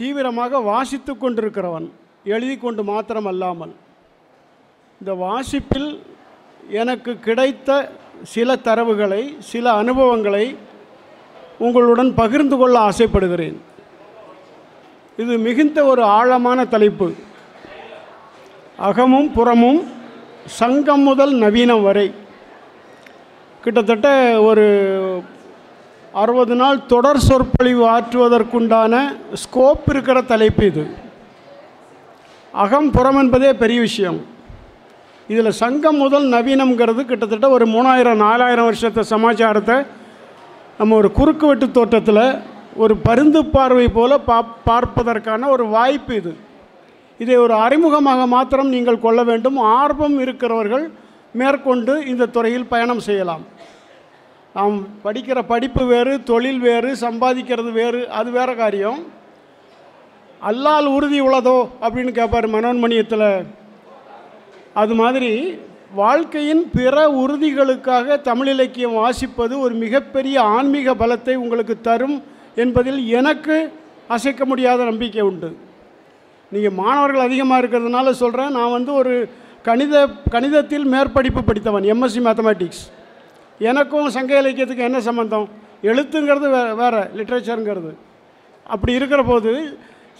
தீவிரமாக வாசித்து கொண்டிருக்கிறவன் எழுதி கொண்டு மாத்திரம் அல்லாமல் இந்த வாசிப்பில் எனக்கு கிடைத்த சில தரவுகளை சில அனுபவங்களை உங்களுடன் பகிர்ந்து கொள்ள ஆசைப்படுகிறேன். இது மிகுந்த ஒரு ஆழமான தலைப்பு. அகமும் புறமும் சங்கம் முதல் நவீனம் வரை. கிட்டத்தட்ட ஒரு அறுபது நாள் தொடர் சொற்பொழிவு ஆற்றுவதற்குண்டான ஸ்கோப் இருக்கிற தலைப்பு இது. அகம் புறம் என்பதே பெரிய விஷயம். இதில் சங்கம் முதல் நவீனம்ங்கிறது கிட்டத்தட்ட ஒரு மூணாயிரம் நாலாயிரம் வருஷத்தை சமாச்சாரத்தை நம்ம ஒரு குறுக்கு வெட்டு தோட்டத்தில் ஒரு பருந்து பார்வை போல் பா பார்ப்பதற்கான ஒரு வாய்ப்பு இது. இதை ஒரு அறிமுகமாக மாத்திரம் நீங்கள் கொள்ள வேண்டும். ஆர்வம் இருக்கிறவர்கள் மேற்கொண்டு இந்த துறையில் பயணம் செய்யலாம். நாம் படிக்கிற படிப்பு வேறு தொழில் வேறு சம்பாதிக்கிறது வேறு அது வேறு காரியம். அல்லால் உறுதி உள்ளதோ அப்படின்னு கேட்பார் மனோன்மணியத்தில். அது மாதிரி வாழ்க்கையின் பிற உறுதிகளுக்காக தமிழ் இலக்கியம் வாசிப்பது ஒரு மிகப்பெரிய ஆன்மீக பலத்தை உங்களுக்கு தரும் என்பதில் எனக்கு அசைக்க முடியாத நம்பிக்கை உண்டு. நீங்கள் மாணவர்கள் அதிகமாக இருக்கிறதுனால சொல்கிறேன் நான் வந்து ஒரு கணித கணிதத்தில் மேற்படிப்பு படித்தவன் எம்எஸ்சி மேத்தமேட்டிக்ஸ் எனக்கும் சங்க இலக்கியத்துக்கு என்ன சம்மந்தம் எழுத்துங்கிறது வே வேறு லிட்ரேச்சருங்கிறது அப்படி இருக்கிற போது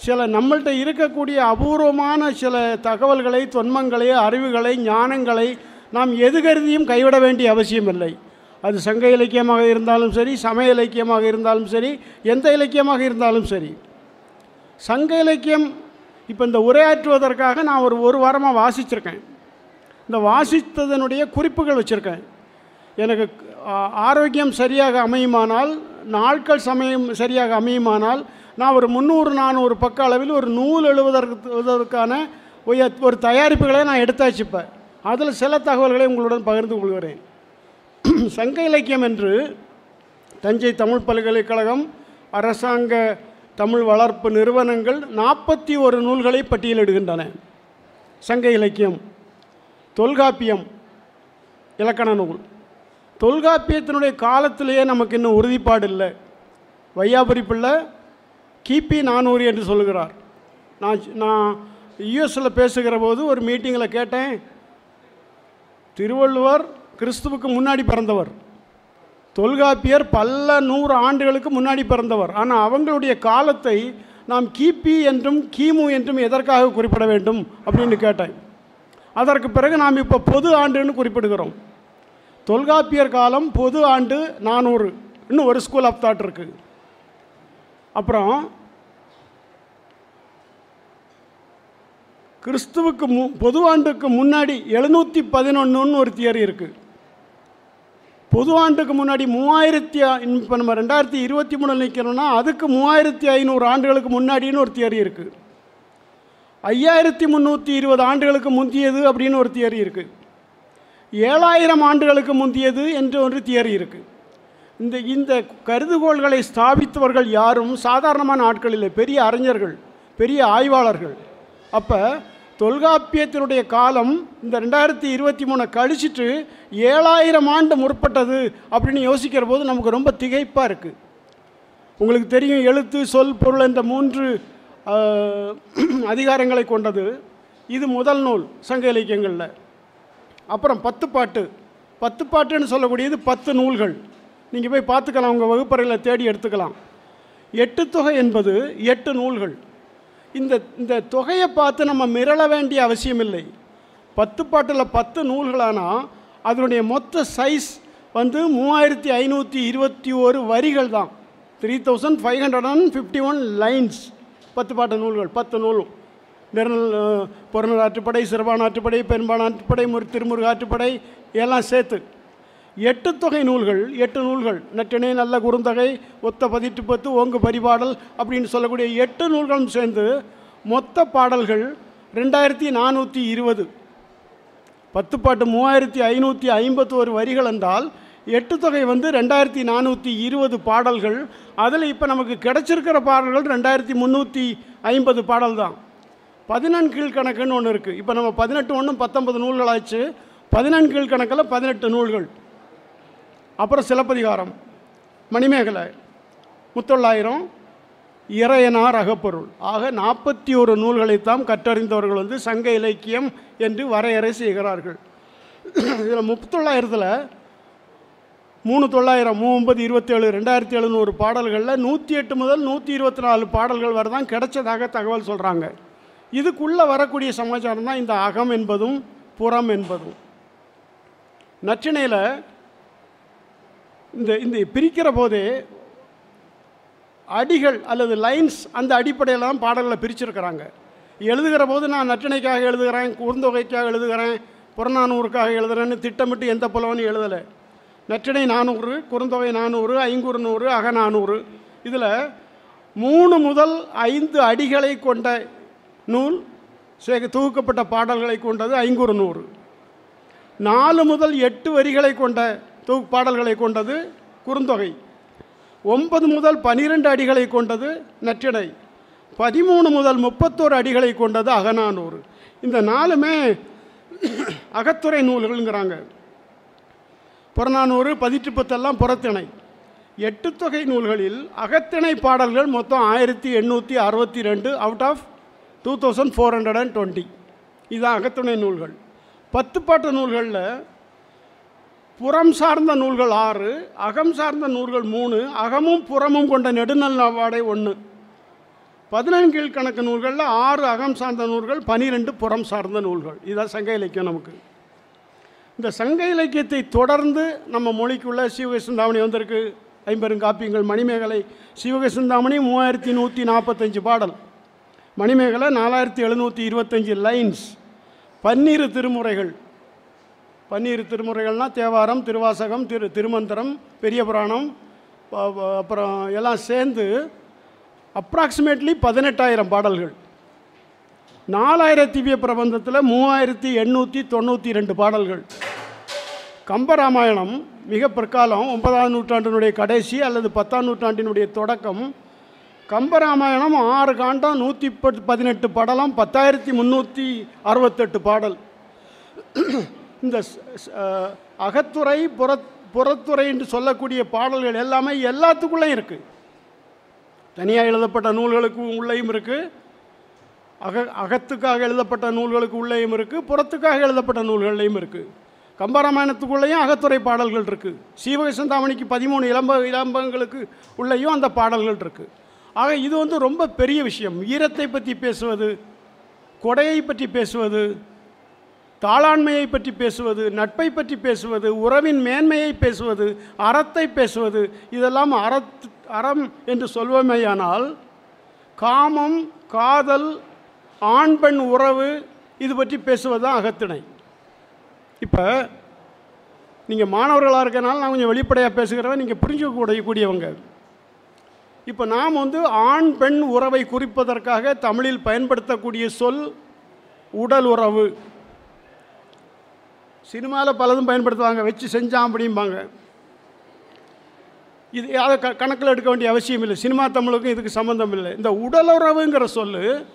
சில நம்மள்கிட்ட இருக்கக்கூடிய அபூர்வமான சில தகவல்களை தொன்மங்களை அறிவுகளை ஞானங்களை நாம் எது கருதியும் கைவிட வேண்டிய அவசியம் இல்லை. அது சங்க இலக்கியமாக இருந்தாலும் சரி சமய இலக்கியமாக இருந்தாலும் சரி எந்த இலக்கியமாக இருந்தாலும் சரி. சங்க இலக்கியம் இப்போ இந்த உரையாற்றுவதற்காக நான் ஒரு ஒரு வாரமாக வாசிச்சிருக்கேன். இந்த வாசித்ததனுடைய குறிப்புகள் வச்சுருக்கேன். எனக்கு ஆரோக்கியம் சரியாக அமையுமானால் நாட்கள் சமயம் சரியாக அமையுமானால் நான் ஒரு முந்நூறு நானூறு பக்க அளவில் ஒரு நூல் எழுவதற்கான ஒரு- ஒரு தயாரிப்புகளை நான் எடுத்தாச்சு இப்போ அதில் சில தகவல்களை உங்களுடன் பகிர்ந்து கொள்கிறேன். சங்க இலக்கியம் என்று தஞ்சை தமிழ் பல்கலைக்கழகம் அரசாங்க தமிழ் வளர்ப்பு நிறுவனங்கள் நாற்பத்தி ஒரு நூல்களை பட்டியலிடுகின்றன. சங்க இலக்கியம் தொல்காப்பியம் இலக்கண நூல். தொல்காப்பியத்தினுடைய காலத்திலேயே நமக்கு இன்னும் உறுதிப்பாடு இல்லை. வையாபுரி பிள்ளை கிபி நானூறு என்று சொல்லுகிறார். நான் நான் யுஎஸில் பேசுகிற போது ஒரு மீட்டிங்கில் கேட்டேன் திருவள்ளுவர் கிறிஸ்துவுக்கு முன்னாடி பிறந்தவர். தொல்காப்பியர் பல நூறு ஆண்டுகளுக்கு முன்னாடி பிறந்தவர். ஆனால் அவங்களுடைய காலத்தை நாம் கிபி என்றும் கிமு என்றும் எதற்காக குறிப்பிட வேண்டும் அப்படின்னு கேட்டேன். அதற்கு பிறகு நாம் இப்போ பொது ஆண்டுன்னு குறிப்பிடுகிறோம். தொல்காப்பியர் காலம் பொது ஆண்டு நானூறு. இன்னும் ஒரு ஸ்கூல் ஆஃப் தாட் இருக்குது அப்புறம் கிறிஸ்துவுக்கு மு பொது ஆண்டுக்கு முன்னாடி எழுநூற்றி பதினொன்றுன்னு ஒரு தியரி இருக்குது பொது ஆண்டுக்கு முன்னாடி மூவாயிரத்தி இப்போ நம்ம ரெண்டாயிரத்தி இருபத்தி மூணில் நிற்கிறோம்னா அதுக்கு மூவாயிரத்தி ஐநூறு ஆண்டுகளுக்கு முன்னாடின்னு ஒரு தியரி இருக்குது ஐயாயிரத்தி முந்நூற்றி இருபது ஆண்டுகளுக்கு முந்தியது அப்படின்னு ஒரு தியரி இருக்குது ஏழாயிரம் ஆண்டுகளுக்கு முந்தியது என்று ஒரு தியரி இருக்குது இந்த இந்த கருதுகோள்களை ஸ்தாபித்தவர்கள் யாரும் சாதாரணமான ஆட்கள் இல்லை. பெரிய அறிஞர்கள் பெரிய ஆய்வாளர்கள். அப்போ தொல்காப்பியத்தினுடைய காலம் இந்த ரெண்டாயிரத்தி இருபத்தி மூணை கழிச்சிட்டு ஏழாயிரம் ஆண்டு முற்பட்டது அப்படின்னு யோசிக்கிற போது நமக்கு ரொம்ப திகைப்பாக இருக்குது உங்களுக்கு தெரியும் எழுத்து சொல் பொருள் என்ற மூன்று அதிகாரங்களை கொண்டது. இது முதல் நூல் சங்க இலக்கியங்களில். அப்புறம் பத்து பாட்டு. பத்து பாட்டுன்னு சொல்லக்கூடியது பத்து நூல்கள். நீங்கள் போய் பார்த்துக்கலாம் உங்கள் வகுப்பறையில் தேடி எடுத்துக்கலாம். எட்டு தொகை என்பது எட்டு நூல்கள். இந்த இந்த தொகையை பார்த்து நம்ம மிரள வேண்டிய அவசியம் இல்லை. பத்து பாட்டில் பத்து நூல்களானால் அதனுடைய மொத்த சைஸ் வந்து மூவாயிரத்தி ஐநூற்றி இருபத்தி ஒரு வரிகள் தான். Three thousand five hundred and fifty one lines பத்து பாட்டு நூல்கள் பத்து நூலும். நிரல் புறநூல் ஆற்றுப்படை சிறுபான் ஆற்றுப்படை பெரும்பான் ஆற்றுப்படை முரு திருமுருக ஆற்றுப்படை எல்லாம் சேர்த்து எட்டு தொகை நூல்கள் எட்டு நூல்கள். நற்றினை நல்ல குறுந்தகை ஒத்த பதிட்டு பத்து ஓங்கு பரிபாடல் அப்படின்னு சொல்லக்கூடிய எட்டு நூல்களும் சேர்ந்து மொத்த பாடல்கள் ரெண்டாயிரத்தி நானூற்றி இருபது. பத்து பாட்டு மூவாயிரத்தி ஐநூற்றி ஐம்பத்தோரு வரிகள் என்றால் எட்டு தொகை வந்து ரெண்டாயிரத்தி நானூற்றி இருபது பாடல்கள். அதில் இப்போ நமக்கு கிடச்சிருக்கிற பாடல்கள் ரெண்டாயிரத்தி முந்நூற்றி ஐம்பது பாடல் தான் பதினெண் கணக்குன்னு ஒன்று இருக்குது இப்போ நம்ம பதினெட்டு ஒன்றும் பத்தொன்பது நூல்கள் ஆச்சு பதினெண் கணக்கில் பதினெட்டு நூல்கள். அப்புறம் சிலப்பதிகாரம் மணிமேகலை முத்தொள்ளாயிரம் இறையனார் அகப்பொருள் ஆக நாற்பத்தி ஒரு நூல்களைத்தான் கற்றறிந்தவர்கள் வந்து சங்க இலக்கியம் என்று வரையறை செய்கிறார்கள். இதில் முப்பத்தொள்ளாயிரத்தில் மூணு தொள்ளாயிரம் மூம்பது இருபத்தேழு ரெண்டாயிரத்தி எழுநூறு பாடல்களில் நூற்றி எட்டு முதல் நூற்றி இருபத்தி நாலு பாடல்கள் வரை தான் கிடைச்சதாக தகவல் சொல்கிறாங்க இதுக்குள்ளே வரக்கூடிய சமாச்சாரம் தான் இந்த அகம் என்பதும் புறம் என்பதும். நச்சினையில் இந்த இந்த பிரிக்கிற போதே அடிகள் அல்லது லைன்ஸ் அந்த அடிப்படையில் தான் பாடல்களை பிரிச்சிருக்கிறாங்க. எழுதுகிற போது நான் நற்றினைக்காக எழுதுகிறேன் குறுந்தொகைக்காக எழுதுகிறேன் புறநானூறுக்காக எழுதுகிறேன்னு திட்டமிட்டு எந்த புலவனும் எழுதலை. நற்றினை நானூறு குறுந்தொகை நானூறு ஐங்குறு நூறு அகநானூறு இதில் மூணு முதல் ஐந்து அடிகளை கொண்ட நூல் சேக தொகுக்கப்பட்ட பாடல்களை கொண்டது ஐங்குறு நூறு. நாலு முதல் எட்டு வரிகளை கொண்ட தொகு பாடல்களை கொண்டது குறுந்தொகை. ஒன்பது முதல் பனிரெண்டு அடிகளை கொண்டது நற்றிணை பதிமூணு முதல் முப்பத்தோரு அடிகளை கொண்டது அகநானூறு. இந்த நாலுமே அகத்துறை நூல்கள்ங்கிறாங்க. புறநானூறு பதிற்றுப்பத்தெல்லாம் புறத்திணை. எட்டு தொகை நூல்களில் அகத்திணை பாடல்கள் மொத்தம் ஆயிரத்தி எண்ணூற்றி அறுபத்தி ரெண்டு out of two thousand four hundred and twenty இதுதான் அகத்துணை நூல்கள். பத்து பாட்டு நூல்களில் புறம் சார்ந்த நூல்கள் ஆறு அகம் சார்ந்த நூல்கள் மூணு அகமும் புறமும் கொண்ட நெடுநல் நவாடை ஒன்று பதினெண்கீழ் கணக்கு நூல்களில் ஆறு அகம் சார்ந்த நூல்கள் பனிரெண்டு புறம் சார்ந்த நூல்கள். இதுதான் சங்க இலக்கியம் நமக்கு. இந்த சங்க இலக்கியத்தை தொடர்ந்து நம்ம மொழிக்குள்ள சிவகை சிந்தாமணி வந்திருக்கு. ஐம்பெருங்காப்பியங்கள் மணிமேகலை சிவகை சிந்தாமணி மூவாயிரத்தி நூற்றி நாற்பத்தஞ்சு பாடல். மணிமேகலை நாலாயிரத்தி எழுநூற்றி இருபத்தஞ்சி லைன்ஸ் பன்னிரு திருமுறைகள். பன்னிரு திருமுறைகள்னால் தேவாரம் திருவாசகம் திரு திருமந்திரம் பெரிய புராணம் அப்புறம் எல்லாம் சேர்ந்து அப்ராக்சிமேட்லி பதினெட்டாயிரம் பாடல்கள். நாலாயிரம் திவ்ய பிரபந்தத்தில் மூவாயிரத்தி எண்ணூற்றி தொண்ணூற்றி ரெண்டு பாடல்கள். கம்பராமாயணம் மிக பிற்காலம் ஒன்பதாம் நூற்றாண்டினுடைய கடைசி அல்லது பத்தாம் நூற்றாண்டினுடைய தொடக்கம் கம்பராமாயணம் ஆறு காண்டம் நூற்றி பத்து பதினெட்டு படலம் பத்தாயிரத்தி முந்நூற்றி அறுபத்தெட்டு பாடல். இந்த அகத்துறை புற புறத்துறை என்று சொல்லக்கூடிய பாடல்கள் எல்லாமே எல்லாத்துக்குள்ளேயும் இருக்குது தனியாக எழுதப்பட்ட நூல்களுக்கு உள்ளேயும் இருக்குது அக அகத்துக்காக எழுதப்பட்ட நூல்களுக்கு உள்ளேயும் இருக்குது புறத்துக்காக எழுதப்பட்ட நூல்கள்லையும் இருக்குது கம்பராமாயணத்துக்குள்ளேயும் அகத்துறை பாடல்கள் இருக்குது சீவக சிந்தாமணிக்கு பதிமூணு இளம்ப இளம்பங்களுக்கு உள்ளேயும் அந்த பாடல்கள் இருக்குது ஆக இது வந்து ரொம்ப பெரிய விஷயம். ஈரத்தை பற்றி பேசுவது கொடையை பற்றி பேசுவது தாளாண்மையை பற்றி பேசுவது நட்பை பற்றி பேசுவது உறவின் மேன்மையை பேசுவது அறத்தை பேசுவது இதெல்லாம் அறத் அறம் என்று சொல்வோமேயானால் காமம் காதல் ஆண் பெண் உறவு இது பற்றி பேசுவது தான் அகத்திணை. இப்போ நீங்கள் மாணவர்களாக இருக்கனால நான் கொஞ்சம் வெளிப்படையாக பேசுகிறவன் நீங்கள் புரிஞ்சுக்கூடிய கூடியவங்க. இப்போ நாம் வந்து ஆண் பெண் உறவை குறிப்பதற்காக தமிழில் பயன்படுத்தக்கூடிய சொல் உடல் உறவு. சினிமாவில் பலதும் பயன்படுத்துவாங்க வச்சு செஞ்சான் அப்படிம்பாங்க. இது அதை க கணக்கில் எடுக்க வேண்டிய அவசியம் இல்லை. சினிமா தமிழுக்கும் இதுக்கு சம்மந்தம் இல்லை. இந்த உடலுறவுங்கிற சொல்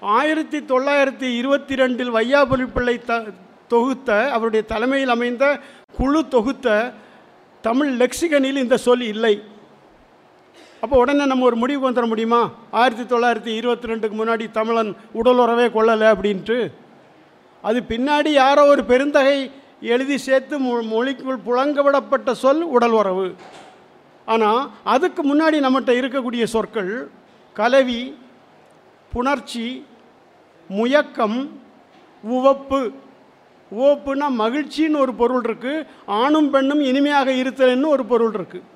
ஆயிரத்தி தொள்ளாயிரத்தி இருபத்தி ரெண்டில் வையாபுரி பிள்ளை த தொகுத்த அவருடைய தலைமையில் அமைந்த குழு தொகுத்த தமிழ் லெக்சிகனில் இந்த சொல் இல்லை. அப்போ உடனே நம்ம ஒரு முடிவுக்கு வந்துட முடியுமா? ஆயிரத்தி தொள்ளாயிரத்தி இருபத்தி ரெண்டுக்கு முன்னாடி தமிழன் உடலுறவே கொள்ளலை அப்படின்ட்டு. அது பின்னாடி யாரோ ஒரு பெருந்தகை எழுதி சேர்த்து மொ மொழிக்குள் புழங்கவிடப்பட்ட சொல் உடல் உறவு. ஆனால் அதுக்கு முன்னாடி நம்மகிட்ட இருக்கக்கூடிய சொற்கள் கலவி புணர்ச்சி முயக்கம் உவப்பு. உவப்புனா மகிழ்ச்சின்னு ஒரு பொருள் இருக்குது ஆணும் பெண்ணும் இனிமையாக இருத்தல்னு ஒரு பொருள் இருக்குது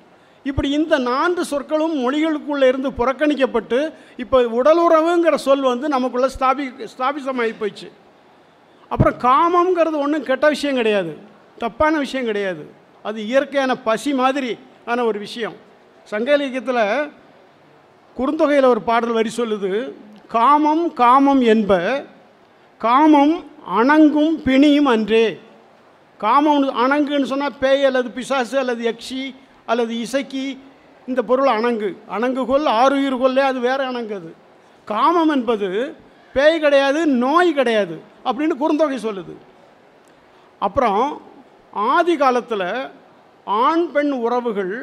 இப்படி இந்த நான்கு சொற்களும் மொழிகளுக்குள்ளே இருந்து புறக்கணிக்கப்பட்டு இப்போ உடலுறவுங்கிற சொல் வந்து நமக்குள்ளே ஸ்தாபி ஸ்தாபிசமாகி போயிடுச்சு. அப்புறம் காமங்கிறது ஒன்றும் கெட்ட விஷயம் கிடையாது. தப்பான விஷயம் கிடையாது. அது இயற்கையான பசி மாதிரி ஆன ஒரு விஷயம். சங்க இலக்கியத்தில் குறுந்தொகையில் ஒரு பாடல் வரி சொல்லுது காமம் காமம் என்ப காமம் அணங்கும் பிணியும் அன்றே. காமம் அணங்குன்னு சொன்னால் பேய் அல்லது பிசாசு அல்லது யக்ஷி அல்லது இசைக்கு இந்த பொருள் அணங்கு. அணங்குகொள் ஆறுயிர் அது வேறு அணங்கு அது காமம் என்பது பேய் கிடையாது நோய் கிடையாது அப்படின்னு குறுந்தொகை சொல்லுது. அப்புறம் ஆதி காலத்தில் ஆண் பெண் உறவுகள்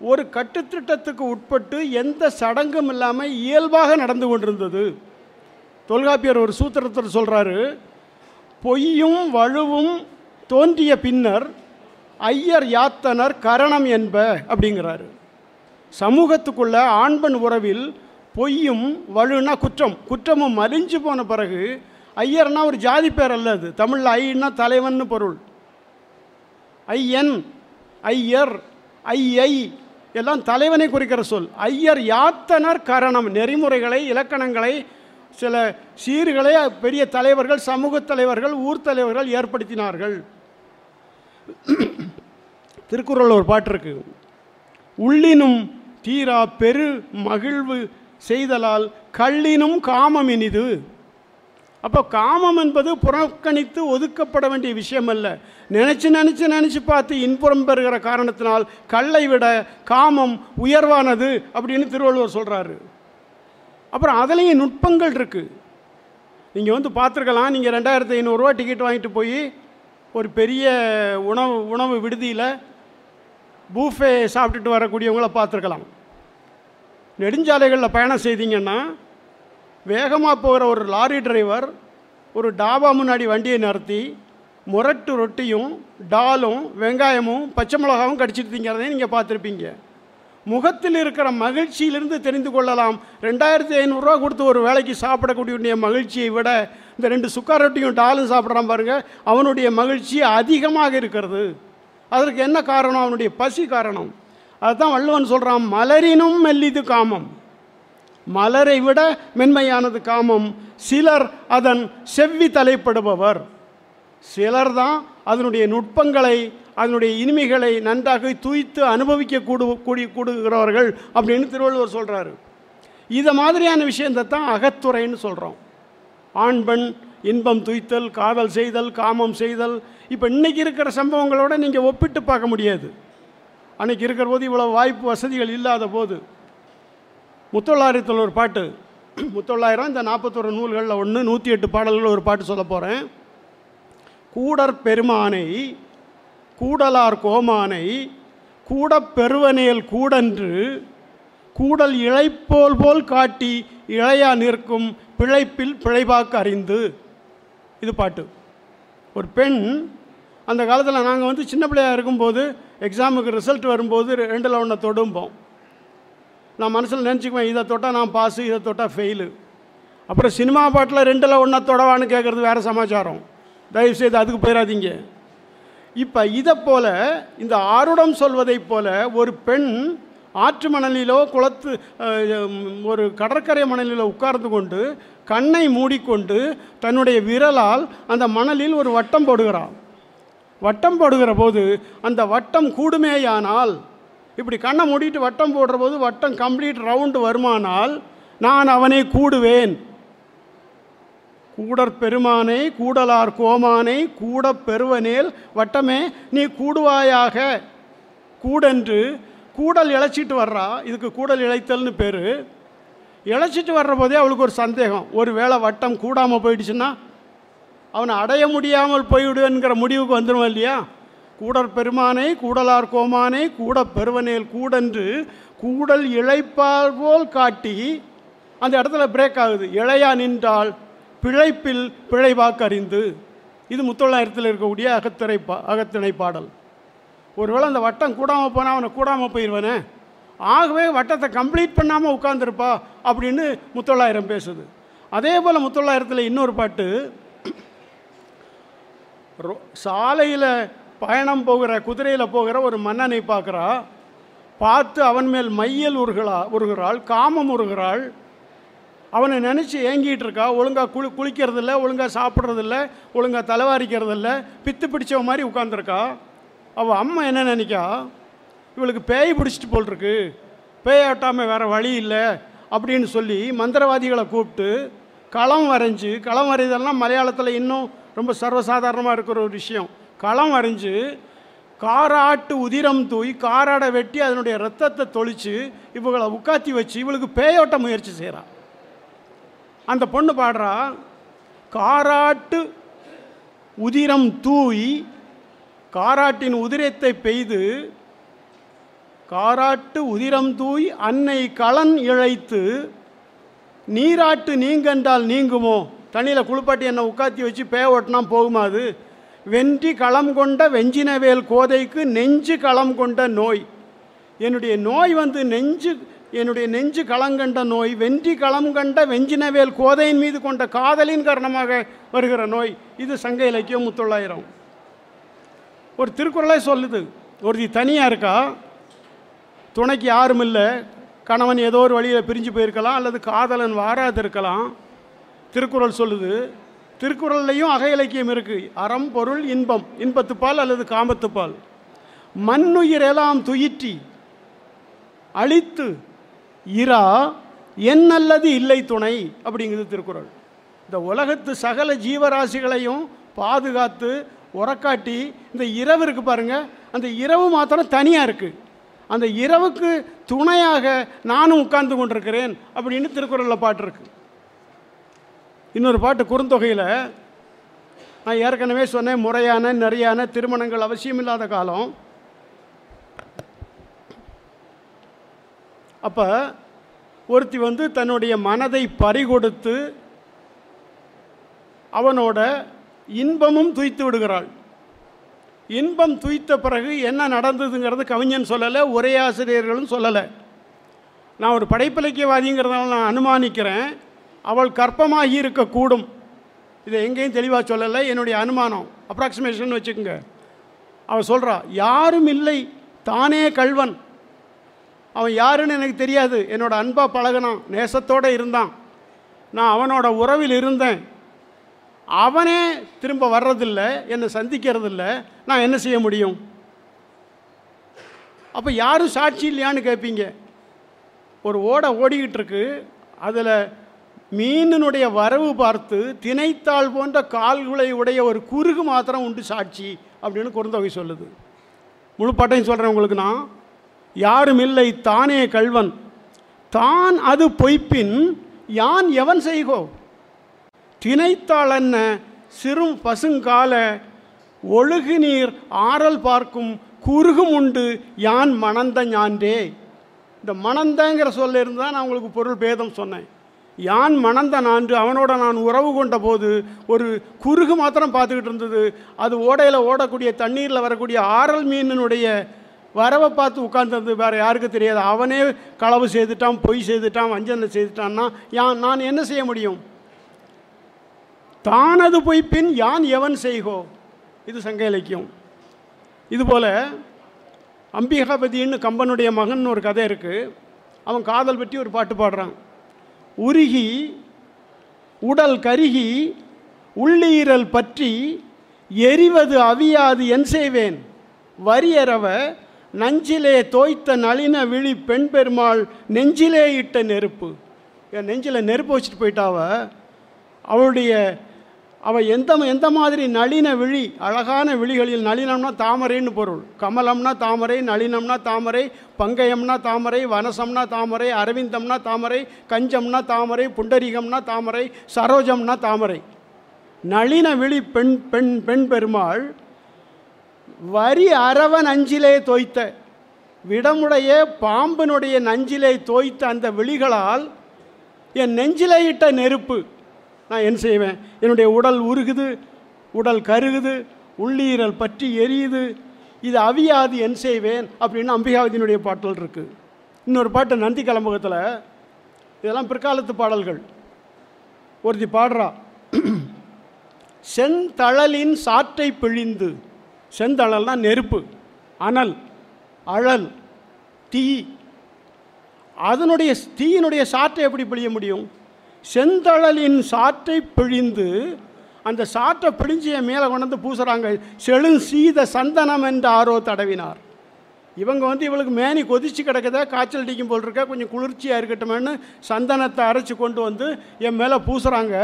ஒரு கட்டுத்திட்டத்துக்கு உட்பட்டு எந்த சடங்கும் இல்லாமல் இயல்பாக நடந்து கொண்டிருந்தது. தொல்காப்பியர் ஒரு சூத்திரத்தில் சொல்கிறாரு பொய்யும் வலுவும் தோன்றிய பின்னர் ஐயர் யாத்தனர் கரணம் என்ப அப்படிங்கிறாரு. சமூகத்துக்குள்ள ஆண்பன் உறவில் பொய்யும் வலுனா குற்றம். குற்றமும் மலிஞ்சு போன பிறகு ஐயர்னா ஒரு ஜாதி பேர் அல்ல அது. தமிழில் ஐன்னா தலைவன்னு பொருள். ஐயன் ஐயர் ஐயை எல்லாம் தலைவனை குறிக்கிற சொல். ஐயர் யாத்தனர் கரணம். நெறிமுறைகளை இலக்கணங்களை சில சீர்களை பெரிய தலைவர்கள் சமூக தலைவர்கள் ஊர் தலைவர்கள் ஏற்படுத்தினார்கள். திருக்குறள் ஒரு பாட்டு இருக்கு. உள்ளினும் தீரா பெரு மகிழ்வு செய்தலால் கள்ளினும் காமம் இனிது. அப்போ காமம் என்பது புறக்கணித்து ஒதுக்கப்பட வேண்டிய விஷயம் அல்ல. நினச்சி நினச்சி நினச்சி பார்த்து இன்புறம் பெறுகிற காரணத்தினால் கல்லை விட காமம் உயர்வானது அப்படின்னு திருவள்ளுவர் சொல்கிறாரு அப்புறம் அதுலேயும் நுட்பங்கள் இருக்குது நீங்கள் வந்து பார்த்துருக்கலாம் நீங்கள் ரெண்டாயிரத்தி ஐநூறுரூவா டிக்கெட் வாங்கிட்டு போய் ஒரு பெரிய உணவு உணவு விடுதியில் பூஃபே சாப்பிட்டுட்டு வரக்கூடியவங்கள பார்த்துருக்கலாம். நெடுஞ்சாலைகளில் பயணம் செய்தீங்கன்னா வேகமாக போகிற ஒரு லாரி டிரைவர் ஒரு டாபா முன்னாடி வண்டியை நிறுத்தி முரட்டு ரொட்டியும் டாலும் வெங்காயமும் பச்சை மிளகாவும் கடிச்சிட்டு திங்கிறதையும் நீங்கள் பார்த்துருப்பீங்க. முகத்தில் இருக்கிற மகிழ்ச்சியிலிருந்து தெரிந்து கொள்ளலாம். ரெண்டாயிரத்தி ஐநூறுரூவா கொடுத்து ஒரு வேலைக்கு சாப்பிடக்கூடிய மகிழ்ச்சியை விட இந்த ரெண்டு சுக்கா ரொட்டியும் டாலும் சாப்பிட்றான் பாருங்கள் அவனுடைய மகிழ்ச்சி அதிகமாக இருக்கிறது. அதற்கு என்ன காரணம்? அவனுடைய பசி காரணம். அதுதான் வள்ளுவன் சொல்கிறான் மலரினும் மெல்லிது காமம். மலரை விட மென்மையானது காமம். சிலர் அதன் செவ்வி தலைப்படுபவர். சிலர் தான் அதனுடைய நுட்பங்களை அதனுடைய இனிமைகளை நன்றாக துய்த்து அனுபவிக்க கூடு கூடி கூடுகிறவர்கள் அப்படின்னு திருவள்ளுவர் சொல்கிறாரு இதை மாதிரியான விஷயத்தை தான் அகத்துறைன்னு சொல்கிறோம் ஆண் பெண் இன்பம் துய்த்தல் காதல் செய்தல் காமம் செய்தல் இப்போ இன்றைக்கி இருக்கிற சம்பவங்களோடு நீங்கள் ஒப்பிட்டு பார்க்க முடியாது. அன்றைக்கி இருக்கிற போது இவ்வளோ வாய்ப்பு வசதிகள் இல்லாத போது முத்தொள்ளாயிரத்தில் ஒரு பாட்டு முத்தொள்ளாயிரம் இந்த நாற்பத்தொரு நூல்களில் ஒன்று நூற்றி எட்டு பாடல்கள் ஒரு பாட்டு சொல்ல போகிறேன் கூடற் பெருமானை கூடலார் கோமானை கூடப் பெருவனேல் கூடன்று கூடல் இழைப்போல் போல் காட்டி இழையா நிற்கும் பிழைப்பில் பிழைபாக்கு அறிந்து. இது பாட்டு. ஒரு பெண் அந்த காலத்தில் நாங்கள் வந்து சின்ன பிள்ளையா இருக்கும்போது எக்ஸாமுக்கு ரிசல்ட் வரும்போது ரெண்டில் ஒன்றை தொடும்போம். நான் மனசில் நினச்சிக்குவேன் இதை தொட்டால் நான் பாஸு இதை தொட்டால் ஃபெயிலு அப்புறம் சினிமா பாட்டில் ரெண்டில் ஒன்றா தொடவான்னு கேட்குறது வேறு சமாச்சாரம். தயவுசெய்து அதுக்கு போயிடாதீங்க இப்போ இதை போல் இந்த ஆருடம் சொல்வதைப் போல ஒரு பெண் ஆற்று மணலிலோ குளத்து ஒரு கடற்கரை மணலிலோ உட்கார்ந்து கொண்டு கண்ணை மூடிக்கொண்டு தன்னுடைய விரலால் அந்த மணலில் ஒரு வட்டம் போடுகிறாள். வட்டம் போடுகிற போது அந்த வட்டம் கூடுமேயானால் இப்படி கண்ணை மூடிட்டு வட்டம் போடுற போது வட்டம் கம்ப்ளீட் ரவுண்டு வருமானால் நான் அவனை கூடுவேன். கூடற் பெருமானை கூடலார் கோமானை கூடப் பெருவனேல் வட்டமே நீ கூடுவாயாக. கூடென்று கூடல் இழைச்சிட்டு வர்றா இதுக்கு கூடல் இழைத்தல்னு பேர். இழைச்சிட்டு வர்ற போதே அவளுக்கு ஒரு சந்தேகம். ஒரு வேளை வட்டம் கூடாமல் போயிடுச்சுன்னா அவனை அடைய முடியாமல் போய்விடுங்கிற முடிவுக்கு வந்துடுவோம் இல்லையா? கூடற் பெருமானை கூடலார் கோமானை கூட பெருவனேல் கூடென்று கூடல் இழைப்பார் போல் காட்டி அந்த இடத்துல பிரேக் ஆகுது. இழையா நின்றால் பிழைப்பில் பிழைவாக்கறிந்து இது முத்தொள்ளாயிரத்தில் இருக்கக்கூடிய அகத்திரை பா அகத்திணை பாடல். ஒருவேளை அந்த வட்டம் கூடாமல் போனால் அவனை கூடாமல் போயிடுவானே ஆகவே வட்டத்தை கம்ப்ளீட் பண்ணாமல் உட்காந்துருப்பா அப்படின்னு முத்தொள்ளாயிரம் பேசுது. அதே போல் முத்தொள்ளாயிரத்தில் இன்னொரு பாட்டு ரோ- சாலையில் பயணம் போகிற குதிரையில் போகிற ஒரு மன்னனை பார்க்குறா. பார்த்து அவன் மேல் மையல் உருகளா உருகிறாள் காமம் உருகிறாள். அவனை நினச்சி ஏங்கிட்டு இருக்கா. ஒழுங்காக குளி குளிக்கிறதில்ல ஒழுங்காக சாப்பிட்றதில்ல ஒழுங்காக தலைவாரிக்கிறதில்ல பித்து பிடிச்சவ மாதிரி உட்காந்துருக்கா அவள் அம்மா என்ன நினைக்கா? இவளுக்கு பேய் பிடிச்சிட்டு போல் இருக்கு பேய் ஆட்டாமல் வேறு வழி இல்லை அப்படின்னு சொல்லி மந்திரவாதிகளை கூப்பிட்டு களம் வரைஞ்சு களம் வரைதெல்லாம் மலையாளத்தில் இன்னும் ரொம்ப சர்வசாதாரணமாக இருக்கிற ஒரு விஷயம். களம் வரைஞ்சு காராட்டு உதிரம் தூய் காராடை வெட்டி அதனுடைய ரத்தத்தை தொளித்து இவங்களை உட்காத்தி வச்சு இவளுக்கு பேயோட்ட முயற்சி செய்கிறான் அந்த பொண்ணு பாடுறா காராட்டு உதிரம் தூய் காராட்டின் உதிரத்தை பெய்து காராட்டு உதிரம் தூய் அன்னை களன் இழைத்து நீராட்டு நீங்கென்றால் நீங்குமோ? தண்ணியில் குளிப்பாட்டி என்னை உட்காத்தி வச்சு பே ஓட்டினா போகுமா அது? வென்றி களம் கொண்ட வெஞ்சினவேல் கோதைக்கு நெஞ்சு களம் கொண்ட நோய். என்னுடைய நோய் வந்து நெஞ்சு என்னுடைய நெஞ்சு களங்கண்ட நோய் வென்றி களம் கண்ட வெஞ்சினவேல் கோதையின் மீது கொண்ட காதலின் காரணமாக வருகிற நோய். இது சங்க இலக்கியம் முத்தொள்ளாயிரம். ஒரு திருக்குறளே சொல்லுது. ஒருத்தி தனியாக இருக்கா? துணைக்கு யாரும் இல்லை. கணவன் ஏதோ ஒரு வழியில் பிரிஞ்சு போயிருக்கலாம் அல்லது காதலன் வாராது இருக்கலாம். திருக்குறள் சொல்லுது திருக்குறள்லையும் அக இலக்கியம் இருக்குது அறம் பொருள் இன்பம் இன்பத்துப்பால் அல்லது காமத்துப்பால் மண்ணுயிரெல்லாம் துயிற்றி அழித்து இரா என் அல்லது இல்லை துணை அப்படிங்குது திருக்குறள். இந்த உலகத்து சகல ஜீவராசிகளையும் பாதுகாத்து உரக்காட்டி இந்த இரவு இருக்கு பாருங்க அந்த இரவு மாத்திரம் தனியாக இருக்குது அந்த இரவுக்கு துணையாக நானும் உட்கார்ந்து கொண்டிருக்கிறேன் அப்படின்னு திருக்குறளில் பாட்டிருக்கு இன்னொரு பாட்டு குறுந்தொகையில் நான் ஏற்கனவே சொன்னேன் முறையான நிறையான திருமணங்கள் அவசியமில்லாத காலம். அப்போ ஒருத்தி வந்து தன்னுடைய மனதை பறிகொடுத்து அவனோட இன்பமும் துய்த்து விடுகிறாள். இன்பம் துய்த்த பிறகு என்ன நடந்ததுங்கிறது கவிஞன் சொல்லலை உரையாசிரியர்களும் சொல்லலை. நான் ஒரு படைப்பிலக்கியவாதிங்கிறதால நான் அனுமானிக்கிறேன். அவள் கற்பமாகி இருக்கக்கூடும். இதை எங்கேயும் தெளிவாக சொல்லலை. என்னுடைய அனுமானம் அப்ராக்சிமேஷன் வச்சுக்கோங்க. அவள் சொல்கிறா யாரும் இல்லை தானே கல்வன் அவன் யாருன்னு எனக்கு தெரியாது. என்னோடய அன்பாக பழகினான் நேசத்தோடு இருந்தான். நான் அவனோட உறவில் இருந்தேன். அவனே திரும்ப வர்றதில்ல என்னை சந்திக்கிறதில்ல. நான் என்ன செய்ய முடியும்? அப்போ யாரும் சாட்சி இல்லையான்னு கேட்பீங்க ஒரு ஓடை ஓடிக்கிட்டு இருக்கு. அதில் மீனினுடைய வரவு பார்த்து திணைத்தாள் போன்ற கால்களை உடைய ஒரு குறுகு மாத்திரம் உண்டு சாட்சி அப்படின்னு குறுந்தொகை சொல்லுது. முழு பாட்டையும் சொல்கிறேன் உங்களுக்கு நான். யாரும் இல்லை தானே கல்வன் தான் அது பொய்ப்பின் யான் எவன் செய்கோ? திணைத்தாளன்ன சிறும் பசுங்கால ஒழுகு நீர் ஆறல் பார்க்கும் குறுகும் உண்டு யான் மணந்த ஞான்றே. இந்த மணந்தங்கிற சொல்லிருந்தால் நான் உங்களுக்கு பொருள் பேதம் சொன்னேன். யான் மணந்த நான்று அவனோட நான் உறவு கொண்ட போது ஒரு குறுகு மாத்திரம் பார்த்துக்கிட்டு இருந்தது. அது ஓடையில் ஓடக்கூடிய தண்ணீரில் வரக்கூடிய ஆரல் மீனினுடைய வரவை பார்த்து உட்கார்ந்தது. வேறு யாருக்கு தெரியாது. அவனே களவு செய்துட்டான் பொய் செய்துட்டான் வஞ்சனை செய்துட்டான்னா யான் நான் என்ன செய்ய முடியும்? தானது பொய்ப்பின் யான் எவன் செய்கோ? இது சங்க இலக்கியம். இதுபோல் அம்பிகாபதின்னு கம்பனுடைய மகன் ஒரு கதை இருக்குது அவன் காதல் பற்றி ஒரு பாட்டு பாடுறான். உருகி உடல் கருகி உள்ளீரல் பற்றி எரிவது அவியாது என் செய்வேன். வரியறவ நஞ்சிலே தோய்த்த நளின விழி பெண் பெருமாள் நெஞ்சிலே இட்ட நெருப்பு. என் நெஞ்சில் நெருப்பு வச்சுட்டு போயிட்டாவ. அவளுடைய அவள் எந்த எந்த மாதிரி நளின விழி அழகான விழிகளில் நளினம்னா தாமரைன்னு பொருள். கமலம்னா தாமரை நளினம்னா தாமரை பங்கயம்னா தாமரை வனசம்னா தாமரை அரவிந்தம்னா தாமரை கஞ்சம்னா தாமரை புண்டரிகம்னா தாமரை சரோஜம்னா தாமரை. நளின விழி பெண் பெண் பெண் பெருமாள் வரி அரவன் அஞ்சிலே தோய்த்த விடமுடைய பாம்பினுடைய நஞ்சிலே தோய்த்த அந்த விழிகளால் என் நெஞ்சிலே இட்ட நெருப்பு நான் என்ன செய்வேன்? என்னுடைய உடல் உருகுது உடல் கருகுது உள்ளீரல் பற்றி எரியுது. இது அவியாது என் செய்வேன் அப்படின்னு அம்பிகாவதியினுடைய பாட்டல் இருக்குது இன்னொரு பாட்டு நந்தி கலம்பகத்தில் இதெல்லாம் பிற்காலத்து பாடல்கள். ஒருத்தி பாடுறா. செந்தழலின் சாற்றை பிழிந்து. செந்தழல்னா நெருப்பு அனல் அழல் தீ. அதனுடைய தீயினுடைய சாற்றை எப்படி பிழிய முடியும்? செந்தழலின் சாற்றை பிழிந்து அந்த சாற்றை பிழிஞ்சு என் மேலே கொண்டு வந்து பூசுகிறாங்க செழும் சீத சந்தனம் என்று ஆரோ தடவினார். இவங்க வந்து இவளுக்கு மேனி கொதிச்சு கிடக்குதா காய்ச்சல் அடிக்கும் போல் இருக்கா கொஞ்சம் குளிர்ச்சியாக இருக்கட்டுமேன்னு சந்தனத்தை அரைச்சி கொண்டு வந்து என் மேலே பூசுகிறாங்க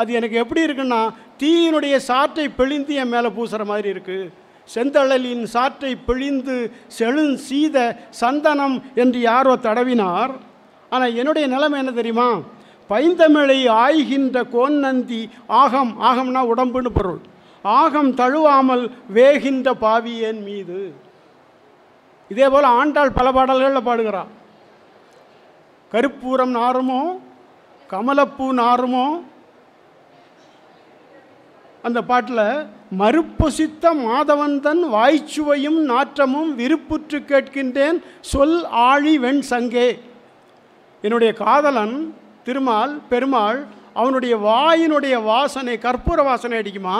அது எனக்கு எப்படி இருக்குன்னா தீயினுடைய சாற்றை பிழிந்து என் மேலே பூசுகிற மாதிரி இருக்குது செந்தழலின் சாற்றை பிழிந்து செழும் சீத சந்தனம் என்று யாரோ தடவினார். ஆனால் என்னுடைய நிலைமை என்ன தெரியுமா? பைந்தமிழை ஆய்கின்ற கோன்னந்தி ஆகம் ஆகம்னா உடம்புன்னு பொருள். ஆகம் தழுவாமல் வேகின்ற பாவியன் மீது. இதே போல் ஆண்டாள் பல பாடல்களில் பாடுகிறார் கருப்பூரம் நாருமோ கமலப்பூ நாருமோ அந்த பாட்டில் மறுப்பொசித்த மாதவந்தன் வாய்ச்சுவையும் நாற்றமும் விருப்புற்று கேட்கின்றேன் சொல் ஆழி வெண் சங்கே. என்னுடைய காதலன் திருமால் பெருமாள் அவனுடைய வாயினுடைய வாசனை கற்பூர வாசனை அடிக்குமா?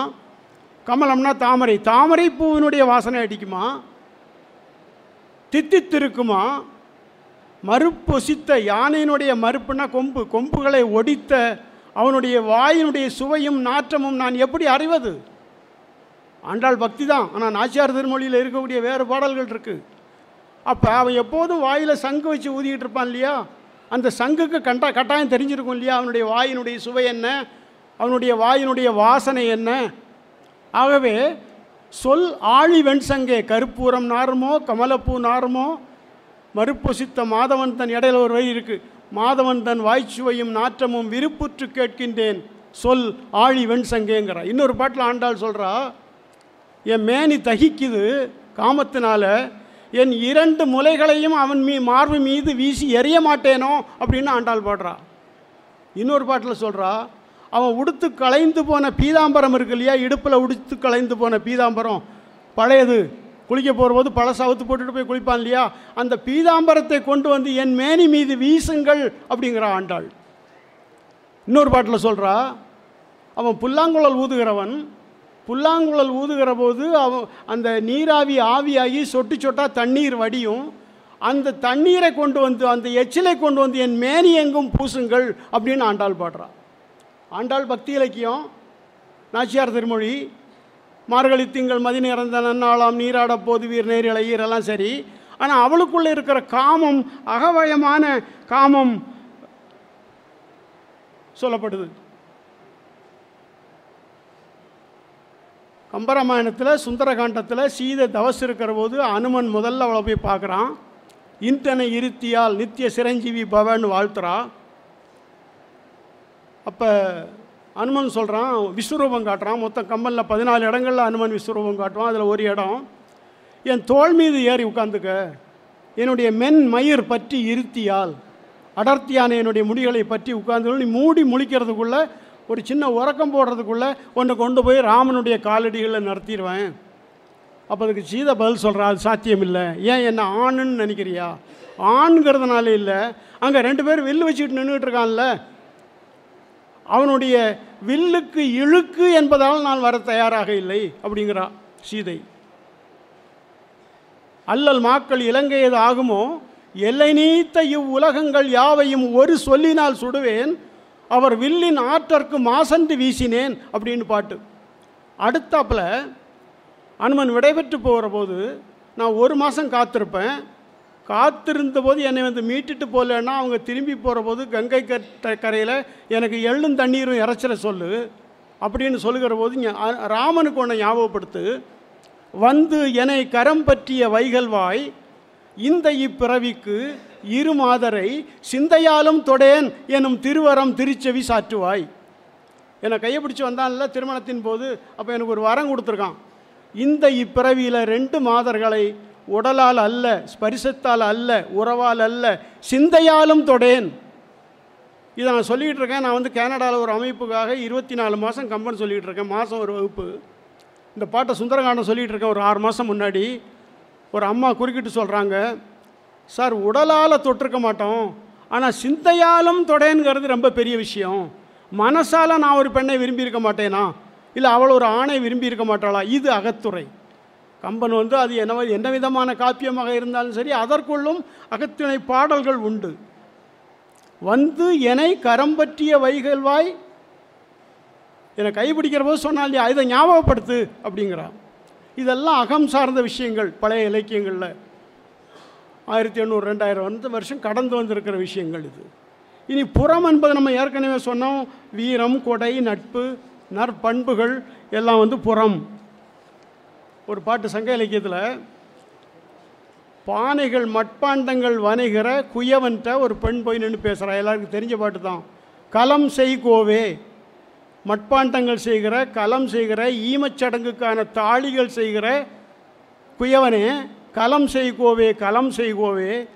கமலம்னா தாமரை. தாமரை பூவினுடைய வாசனை அடிக்குமா? தித்தித்திருக்குமா? மறுப்பொசித்த யானையினுடைய மறுப்புனா கொம்பு. கொம்புகளை ஒடித்த அவனுடைய வாயினுடைய சுவையும் நாற்றமும் நான் எப்படி அறிவது? ஆண்டாள் பக்தி தான். ஆனால் நாச்சியார் திருமொழியில் இருக்கக்கூடிய வேறு பாடல்கள் இருக்குது அப்போ அவன் எப்போதும் வாயில் சங்கு வச்சு ஊதிக்கிட்டு இருப்பான் இல்லையா? அந்த சங்குக்கு கண்டா கட்டாயம் தெரிஞ்சிருக்கும் இல்லையா? அவனுடைய வாயினுடைய சுவை என்ன? அவனுடைய வாயினுடைய வாசனை என்ன? ஆகவே சொல் ஆழி வெண்சங்கே கருப்பூரம் நாருமோ கமலப்பூ நாருமோ மறுப்பொசித்த மாதவன் தன் இடையில ஒரு வழி இருக்குது மாதவன் தன் வாய்ச்சுவையும் நாற்றமும் விருப்புற்று கேட்கின்றேன். சொல் ஆழி வெண்சங்கேங்கிறா இன்னொரு பாட்டில் ஆண்டாள் சொல்கிறா என் மேனி தகிக்குது காமத்தினால என் இரண்டு முலைகளையும் அவன் மீ மார்பு மீது வீசி எறிய மாட்டேனோ அப்படின்னு ஆண்டாள் பாடுறா. இன்னொரு பாட்டில் சொல்கிறா அவன் உடுத்து களைந்து போன பீதாம்பரம் இருக்கு இல்லையா? இடுப்பில் உடுத்து களைந்து போன பீதாம்பரம். பழையது. குளிக்க போகிறபோது பழச அவுத்து போட்டுட்டு போய் குளிப்பான் இல்லையா? அந்த பீதாம்பரத்தை கொண்டு வந்து என் மேனி மீது வீசுங்கள் அப்படிங்கிற ஆண்டாள். இன்னொரு பாட்டில் சொல்கிறா அவன் புல்லாங்குழல் ஊதுகிறவன் புல்லாங்குழல் ஊதுகிற போது அவ அந்த நீராவி ஆவியாகி சொட்டு சொட்டா தண்ணீர் வடியும். அந்த தண்ணீரை கொண்டு வந்து அந்த எச்சிலை கொண்டு வந்து என் மேனி எங்கும் பூசுங்கள் அப்படின்னு ஆண்டாள் பாடுறா. ஆண்டாள் பக்தி இலக்கியம் நாச்சியார் திருமொழி மார்கழி திங்கள் மதி நிறந்த நன்னாளாம் நீராட போது வீர் நேரிழையீர் எல்லாம் சரி. ஆனால் அவளுக்குள்ளே இருக்கிற காமம் அகவயமான காமம் சொல்லப்படுது. கம்பராமாயணத்தில் சுந்தரகாண்டத்தில் சீதை தவஸ் இருக்கிற போது அனுமன் முதல்ல அவளை போய் பார்க்குறான். இன்டனை இருத்தியால் நித்திய சிரஞ்சீவி பவன் வாழ்த்துறா. அப்போ அனுமன் சொல்கிறான் விஸ்வரூபம் காட்டுறான். மொத்தம் கம்பலில் பதினாலு இடங்களில் அனுமன் விஸ்வரூபம் காட்டுவான். அதில் ஒரு இடம் என் தோள் மீது ஏறி உட்காந்துக்க. என்னுடைய மென் மயிர் பற்றி இருத்தியால் அடர்த்தியான என்னுடைய முடிகளை பற்றி உட்கார்ந்து நீ மூடி முழிக்கிறதுக்குள்ளே ஒரு சின்ன உறக்கம் போடுறதுக்குள்ளே ஒன்று கொண்டு போய் ராமனுடைய காலடிகளில் நடத்திடுவேன். அப்போ அதுக்கு சீதை பதில் சொல்கிறா அது சாத்தியம் இல்லை. ஏன் என்ன ஆணுன்னு நினைக்கிறியா? ஆண்கிறதுனால இல்லை அங்கே ரெண்டு பேரும் வில்லு வச்சுக்கிட்டு நின்றுட்டு இருக்கான்ல. அவனுடைய வில்லுக்கு இழுக்கு என்பதால் நான் வர தயாராக இல்லை அப்படிங்கிறா சீதை. அல்லல் மாக்கள் இலங்கையது ஆகுமோ? எல்லை நீத்த இவ்வுலகங்கள் யாவையும் ஒரு சொல்லினால் சுடுவேன் அவர் வில்லின் ஆற்றற்கு மாசந்து வீசினேன் அப்படின்னு பாட்டு. அடுத்தாப்புல அனுமன் விடைபெற்று போகிற போது நான் ஒரு மாதம் காத்திருப்பேன். காத்திருந்த போது என்னை வந்து மீட்டுட்டு போகலன்னா அவங்க திரும்பி போகிற போது கங்கை கட்ட கரையில் எனக்கு எள்ளும் தண்ணீரும் இறைச்சிட சொல்லு அப்படின்னு சொல்லுகிற போது ராமனுக்கு ஒன்றை ஞாபகப்படுத்து. வந்து என்னை கரம் பற்றிய வைகல்வாய் இந்த இப்பிறவிக்கு இரு மாதரை சிந்தையாலும் தொடேன் எனும் திருவரம் திருச்செவி சாற்றுவாய். என்னை கையை பிடிச்சி வந்தான்ல திருமணத்தின் போது அப்போ எனக்கு ஒரு வரம் கொடுத்துருக்கான். இந்த இப்பிறவியில் ரெண்டு மாதர்களை உடலால் அல்ல ஸ்பரிசத்தால் அல்ல உறவால் அல்ல சிந்தையாலும் தொடேன். இதை நான் சொல்லிக்கிட்டு இருக்கேன். நான் வந்து கனடாவில் ஒரு அமைப்புக்காக இருபத்தி நாலு மாதம் கம்பன் சொல்லிக்கிட்டு இருக்கேன். மாதம் ஒரு வகுப்பு. இந்த பாட்டை சுந்தரகாண்டம் சொல்லிகிட்டு இருக்கேன் ஒரு ஆறு மாதம் முன்னாடி ஒரு அம்மா குறுக்கிட்டு சொல்கிறாங்க சார் உடலால் தொட்டிருக்க மாட்டோம். ஆனால் சிந்தையாலும் தொடேங்கிறது ரொம்ப பெரிய விஷயம். மனசால் நான் ஒரு பெண்ணை விரும்பியிருக்க மாட்டேனா? இல்லை அவள் ஒரு ஆணை விரும்பி இருக்க மாட்டாளா? இது அகத்துறை. கம்பன் வந்து அது என்ன என்ன விதமான காப்பியமாக இருந்தாலும் சரி அதற்குள்ளும் அகத்துணை பாடல்கள் உண்டு. வந்து என்னை கரம்பற்றிய வைகல்வாய் என்னை கைப்பிடிக்கிற போது சொன்னால் இல்லையா இதை ஞாபகப்படுத்து அப்படிங்கிறான். இதெல்லாம் அகம் சார்ந்த விஷயங்கள் பழைய இலக்கியங்களில். ஆயிரத்தி எண்ணூறு ரெண்டாயிரம் வந்து வருஷம் கடந்து வந்திருக்கிற விஷயங்கள் இது. இனி புறம் என்பது நம்ம ஏற்கனவே சொன்னோம். வீரம் கொடை நட்பு நற்பண்புகள் எல்லாம் வந்து புறம். ஒரு பாட்டு சங்க இலக்கியத்தில் பானைகள் மட்பாண்டங்கள் வணிகிற குயவன்ட்ட ஒரு பெண் போய் நின்று பேசுகிறா எல்லாருக்கும் தெரிஞ்ச பாட்டு தான். களம் செய்கோவே மட்பாண்டங்கள் செய்கிற களம் செய்கிற ஈமச்சடங்குக்கான தாளிகள் செய்கிற குயவனே கலம் செய்கோவே கலம் செய்கோவே.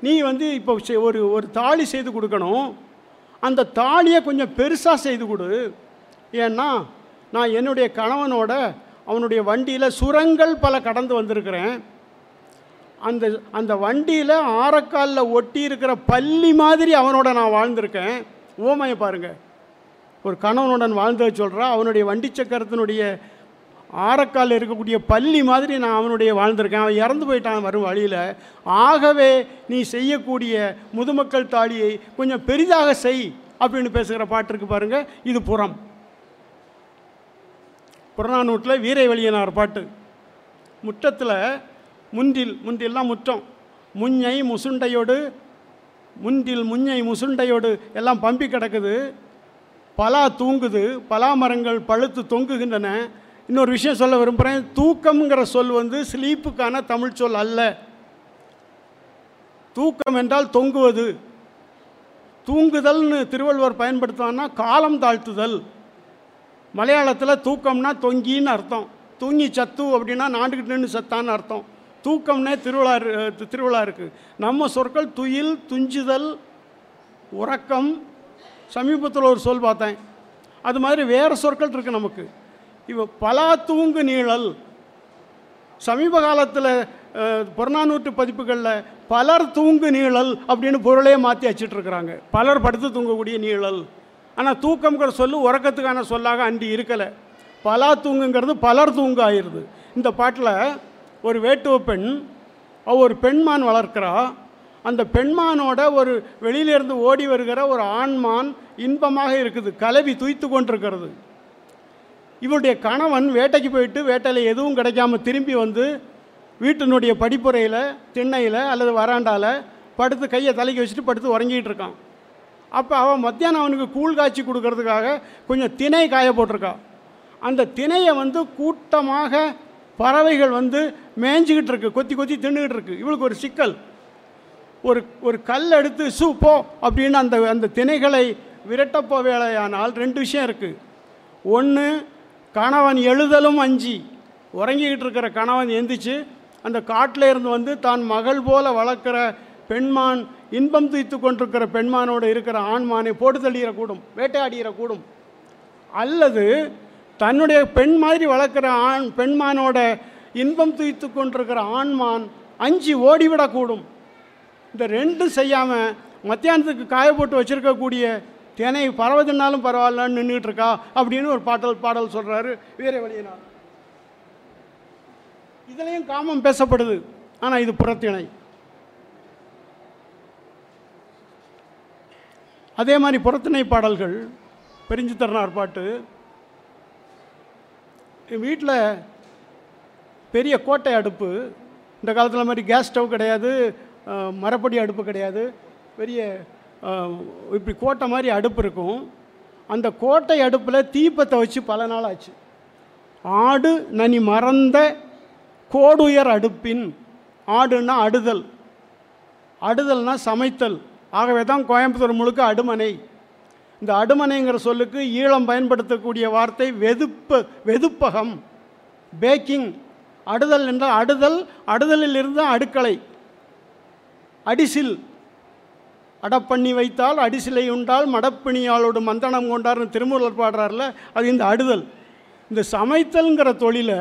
நீ வந்து இப்போ ஒரு ஒரு தாலி செய்து கொடுக்கணும். அந்த தாலியை கொஞ்சம் பெருசாக செய்து கொடு. ஏன்னா நான் என்னுடைய கணவனோட அவனுடைய வண்டியில் சுரங்கள் பல கடந்து வந்திருக்கிறேன். அந்த அந்த வண்டியில் ஆரக்காலில் ஒட்டி இருக்கிற பள்ளி மாதிரி அவனோட நான் வாழ்ந்திருக்கேன். ஓமையை பாருங்கள் ஒரு கணவனுடன் வாழ்ந்ததை சொல்கிறா அவனுடைய வண்டி சக்கரத்தினுடைய ஆரக்கால் இருக்கக்கூடிய பள்ளி மாதிரி நான் அவனுடைய வாழ்ந்திருக்கேன். அவன் இறந்து போயிட்டான் வரும் வழியில். ஆகவே நீ செய்யக்கூடிய முதுமக்கள் தாலியை கொஞ்சம் பெரிதாக செய் அப்படின்னு பேசுகிற பாட்டு பாருங்கள் இது புறம். புறநானூட்டில் வீரை வெளியனார் பாட்டு. முற்றத்தில் முந்தில் முந்தில்லாம் முற்றம். முஞ்சை முசுண்டையோடு முந்தில் முஞ்சை முசுண்டையோடு எல்லாம் பம்பி கிடக்குது. பலா தூங்குது பலா மரங்கள் பழுத்து தொங்குகின்றன. இன்னொரு விஷயம் சொல்ல விரும்புகிறேன் தூக்கம்ங்கிற சொல் வந்து ஸ்லீப்புக்கான தமிழ் சொல் அல்ல. தூக்கம் என்றால் தொங்குவது. தூங்குதல்னு திருவள்ளுவர் பயன்படுத்துவான்னா காலம் தாழ்த்துதல். மலையாளத்தில் தூக்கம்னா தொங்கின்னு அர்த்தம். தூங்கி சத்து அப்படின்னா நாண்டுக்கிட்டு நின்று சத்தான்னு அர்த்தம். தூக்கம்னே திருவிழா திருவிழா இருக்குது நம்ம சொற்கள் துயில் துஞ்சுதல் உறக்கம் சமீபத்தில் ஒரு சொல் பார்த்தேன். அது மாதிரி வேறு சொற்கள் இருக்குது நமக்கு. இவ பலா தூங்கு நீழல். சமீப காலத்தில் புறநானூற்று பதிப்புகளில் பலர் தூங்கு நீழல் அப்படின்னு பொருளே மாற்றி வச்சிட்ருக்குறாங்க பலர் படுத்து தூங்கக்கூடிய நீழல். ஆனால் தூக்கம்ங்கிற சொல்லு உறக்கத்துக்கான சொல்லாக அண்டி இருக்கலை. பலா தூங்குங்கிறது பலர் தூங்கு ஆயிடுது இந்த பாட்டில் ஒரு வேட்டுவ பெண் அவ ஒரு பெண்மான் வளர்க்குறா. அந்த பெண்மானோட ஒரு வெளியிலேருந்து ஓடி வருகிற ஒரு ஆண்மான் இன்பமாக இருக்குது. கலவி துய்த்து கொண்டிருக்கிறது. இவருடைய கணவன் வேட்டைக்கு போயிட்டு வேட்டையில் எதுவும் கிடைக்காம திரும்பி வந்து வீட்டினுடைய படிப்புறையில் திண்ணையில் அல்லது வராண்டாவில் படுத்து கையை தலைக்கு வச்சுட்டு படுத்து உறங்கிட்டு இருக்கான். அப்போ அவன் மத்தியானம் அவனுக்கு கூழ் காய்ச்சி கொடுக்கறதுக்காக கொஞ்சம் திணை காய போட்டிருக்கா. அந்த திணையை வந்து கூட்டமாக பறவைகள் வந்து மேய்ஞ்சிக்கிட்டு இருக்கு. கொத்தி கொத்தி தின்னுக்கிட்டு இருக்கு. இவளுக்கு ஒரு சிக்கல். ஒரு ஒரு கல் எடுத்து சு போ அப்படின்னு அந்த அந்த திணைகளை விரட்டப்போ வேலையானால் ரெண்டு விஷயம் இருக்குது ஒன்று கணவன் எழுதலும் அஞ்சி. உறங்கிக்கிட்டு இருக்கிற கணவன் எந்திரிச்சு அந்த காட்டில் இருந்து வந்து தான் மகள் போல வளர்க்குற பெண்மான் இன்பம் துய்த்து கொண்டிருக்கிற பெண்மானோடு இருக்கிற ஆண்மானை போட்டு தள்ளிடக்கூடும் வேட்டையாடிடக்கூடும். அல்லது தன்னுடைய பெண் மாதிரி வளர்க்குற ஆண் பெண்மானோட இன்பம் துய்த்து கொண்டிருக்கிற ஆண்மான் அஞ்சு ஓடிவிடக்கூடும். இந்த ரெண்டும் செய்யாமல் மத்தியானத்துக்கு காய போட்டு தேனை பரவதுனாலும் பரவாயில்லன்னு நின்றுட்டு இருக்கா அப்படின்னு ஒரு பாடல் பாடல் சொல்கிறாரு வீரவழியினார் இதுலேயும் காமம் பேசப்படுது ஆனால் இது புறத்திணை. அதே மாதிரி புறத்திணை பாடல்கள் பெரிஞ்சு தரனார் பாட்டு. வீட்டில் பெரிய கோட்டை அடுப்பு இந்த காலத்தில் மாதிரி கேஸ் ஸ்டவ் கிடையாது மரப்படி அடுப்பு கிடையாது பெரிய இப்படி கோட்டை மாதிரி அடுப்பு இருக்கும். அந்த கோட்டை அடுப்பில் தீப்பத்தை வச்சு பல நாள் ஆச்சு. ஆடு நனி மறந்த கோடுயர் அடுப்பின் ஆடுன்னா அடுதல். அடுதல்னா சமைத்தல். ஆகவே தான் கோயம்புத்தூர் முழுக்க அடுமனை. இந்த அடுமனைங்கிற சொல்லுக்கு ஈழம் பயன்படுத்தக்கூடிய வார்த்தை வெதுப்ப வெதுப்பகம் பேக்கிங். அடுதல் என்றால் அடுதல் அடுதலில் இருந்து அடுக்களை. அடிசில். அடப்பண்ணி வைத்தால் அடிசிலை உண்டால் மடப்பிணியாளோடு மந்தனம் கொண்டார்னு திருமூலர் பாடுறார்ல அது இந்த அடுதல். இந்த சமைத்தல்ங்கிற தொழிலை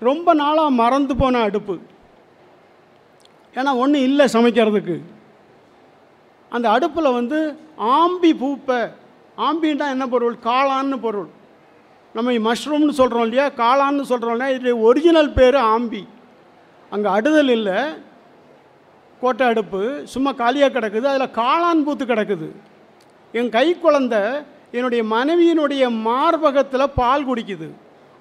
ரொம்ப நாளாக மறந்து போன அடுப்பு. ஏன்னா ஒன்றும் இல்லை சமைக்கிறதுக்கு. அந்த அடுப்பில் வந்து ஆம்பி பூப்பை ஆம்பின்னா என்ன பொருள்? காளான்னு பொருள். நம்ம மஷ்ரூம்னு சொல்கிறோம் இல்லையா? காளான்னு சொல்கிறோம் இல்லையா இது ஒரிஜினல் பேர் ஆம்பி. அங்கே அடுதல் இல்லை. கோட்டை அடுப்பு சும்மா காலியாக கிடக்குது அதில் காளான் பூத்து கிடக்குது. என் கை குழந்த என்னுடைய மனைவியினுடைய மார்பகத்தில் பால் குடிக்குது.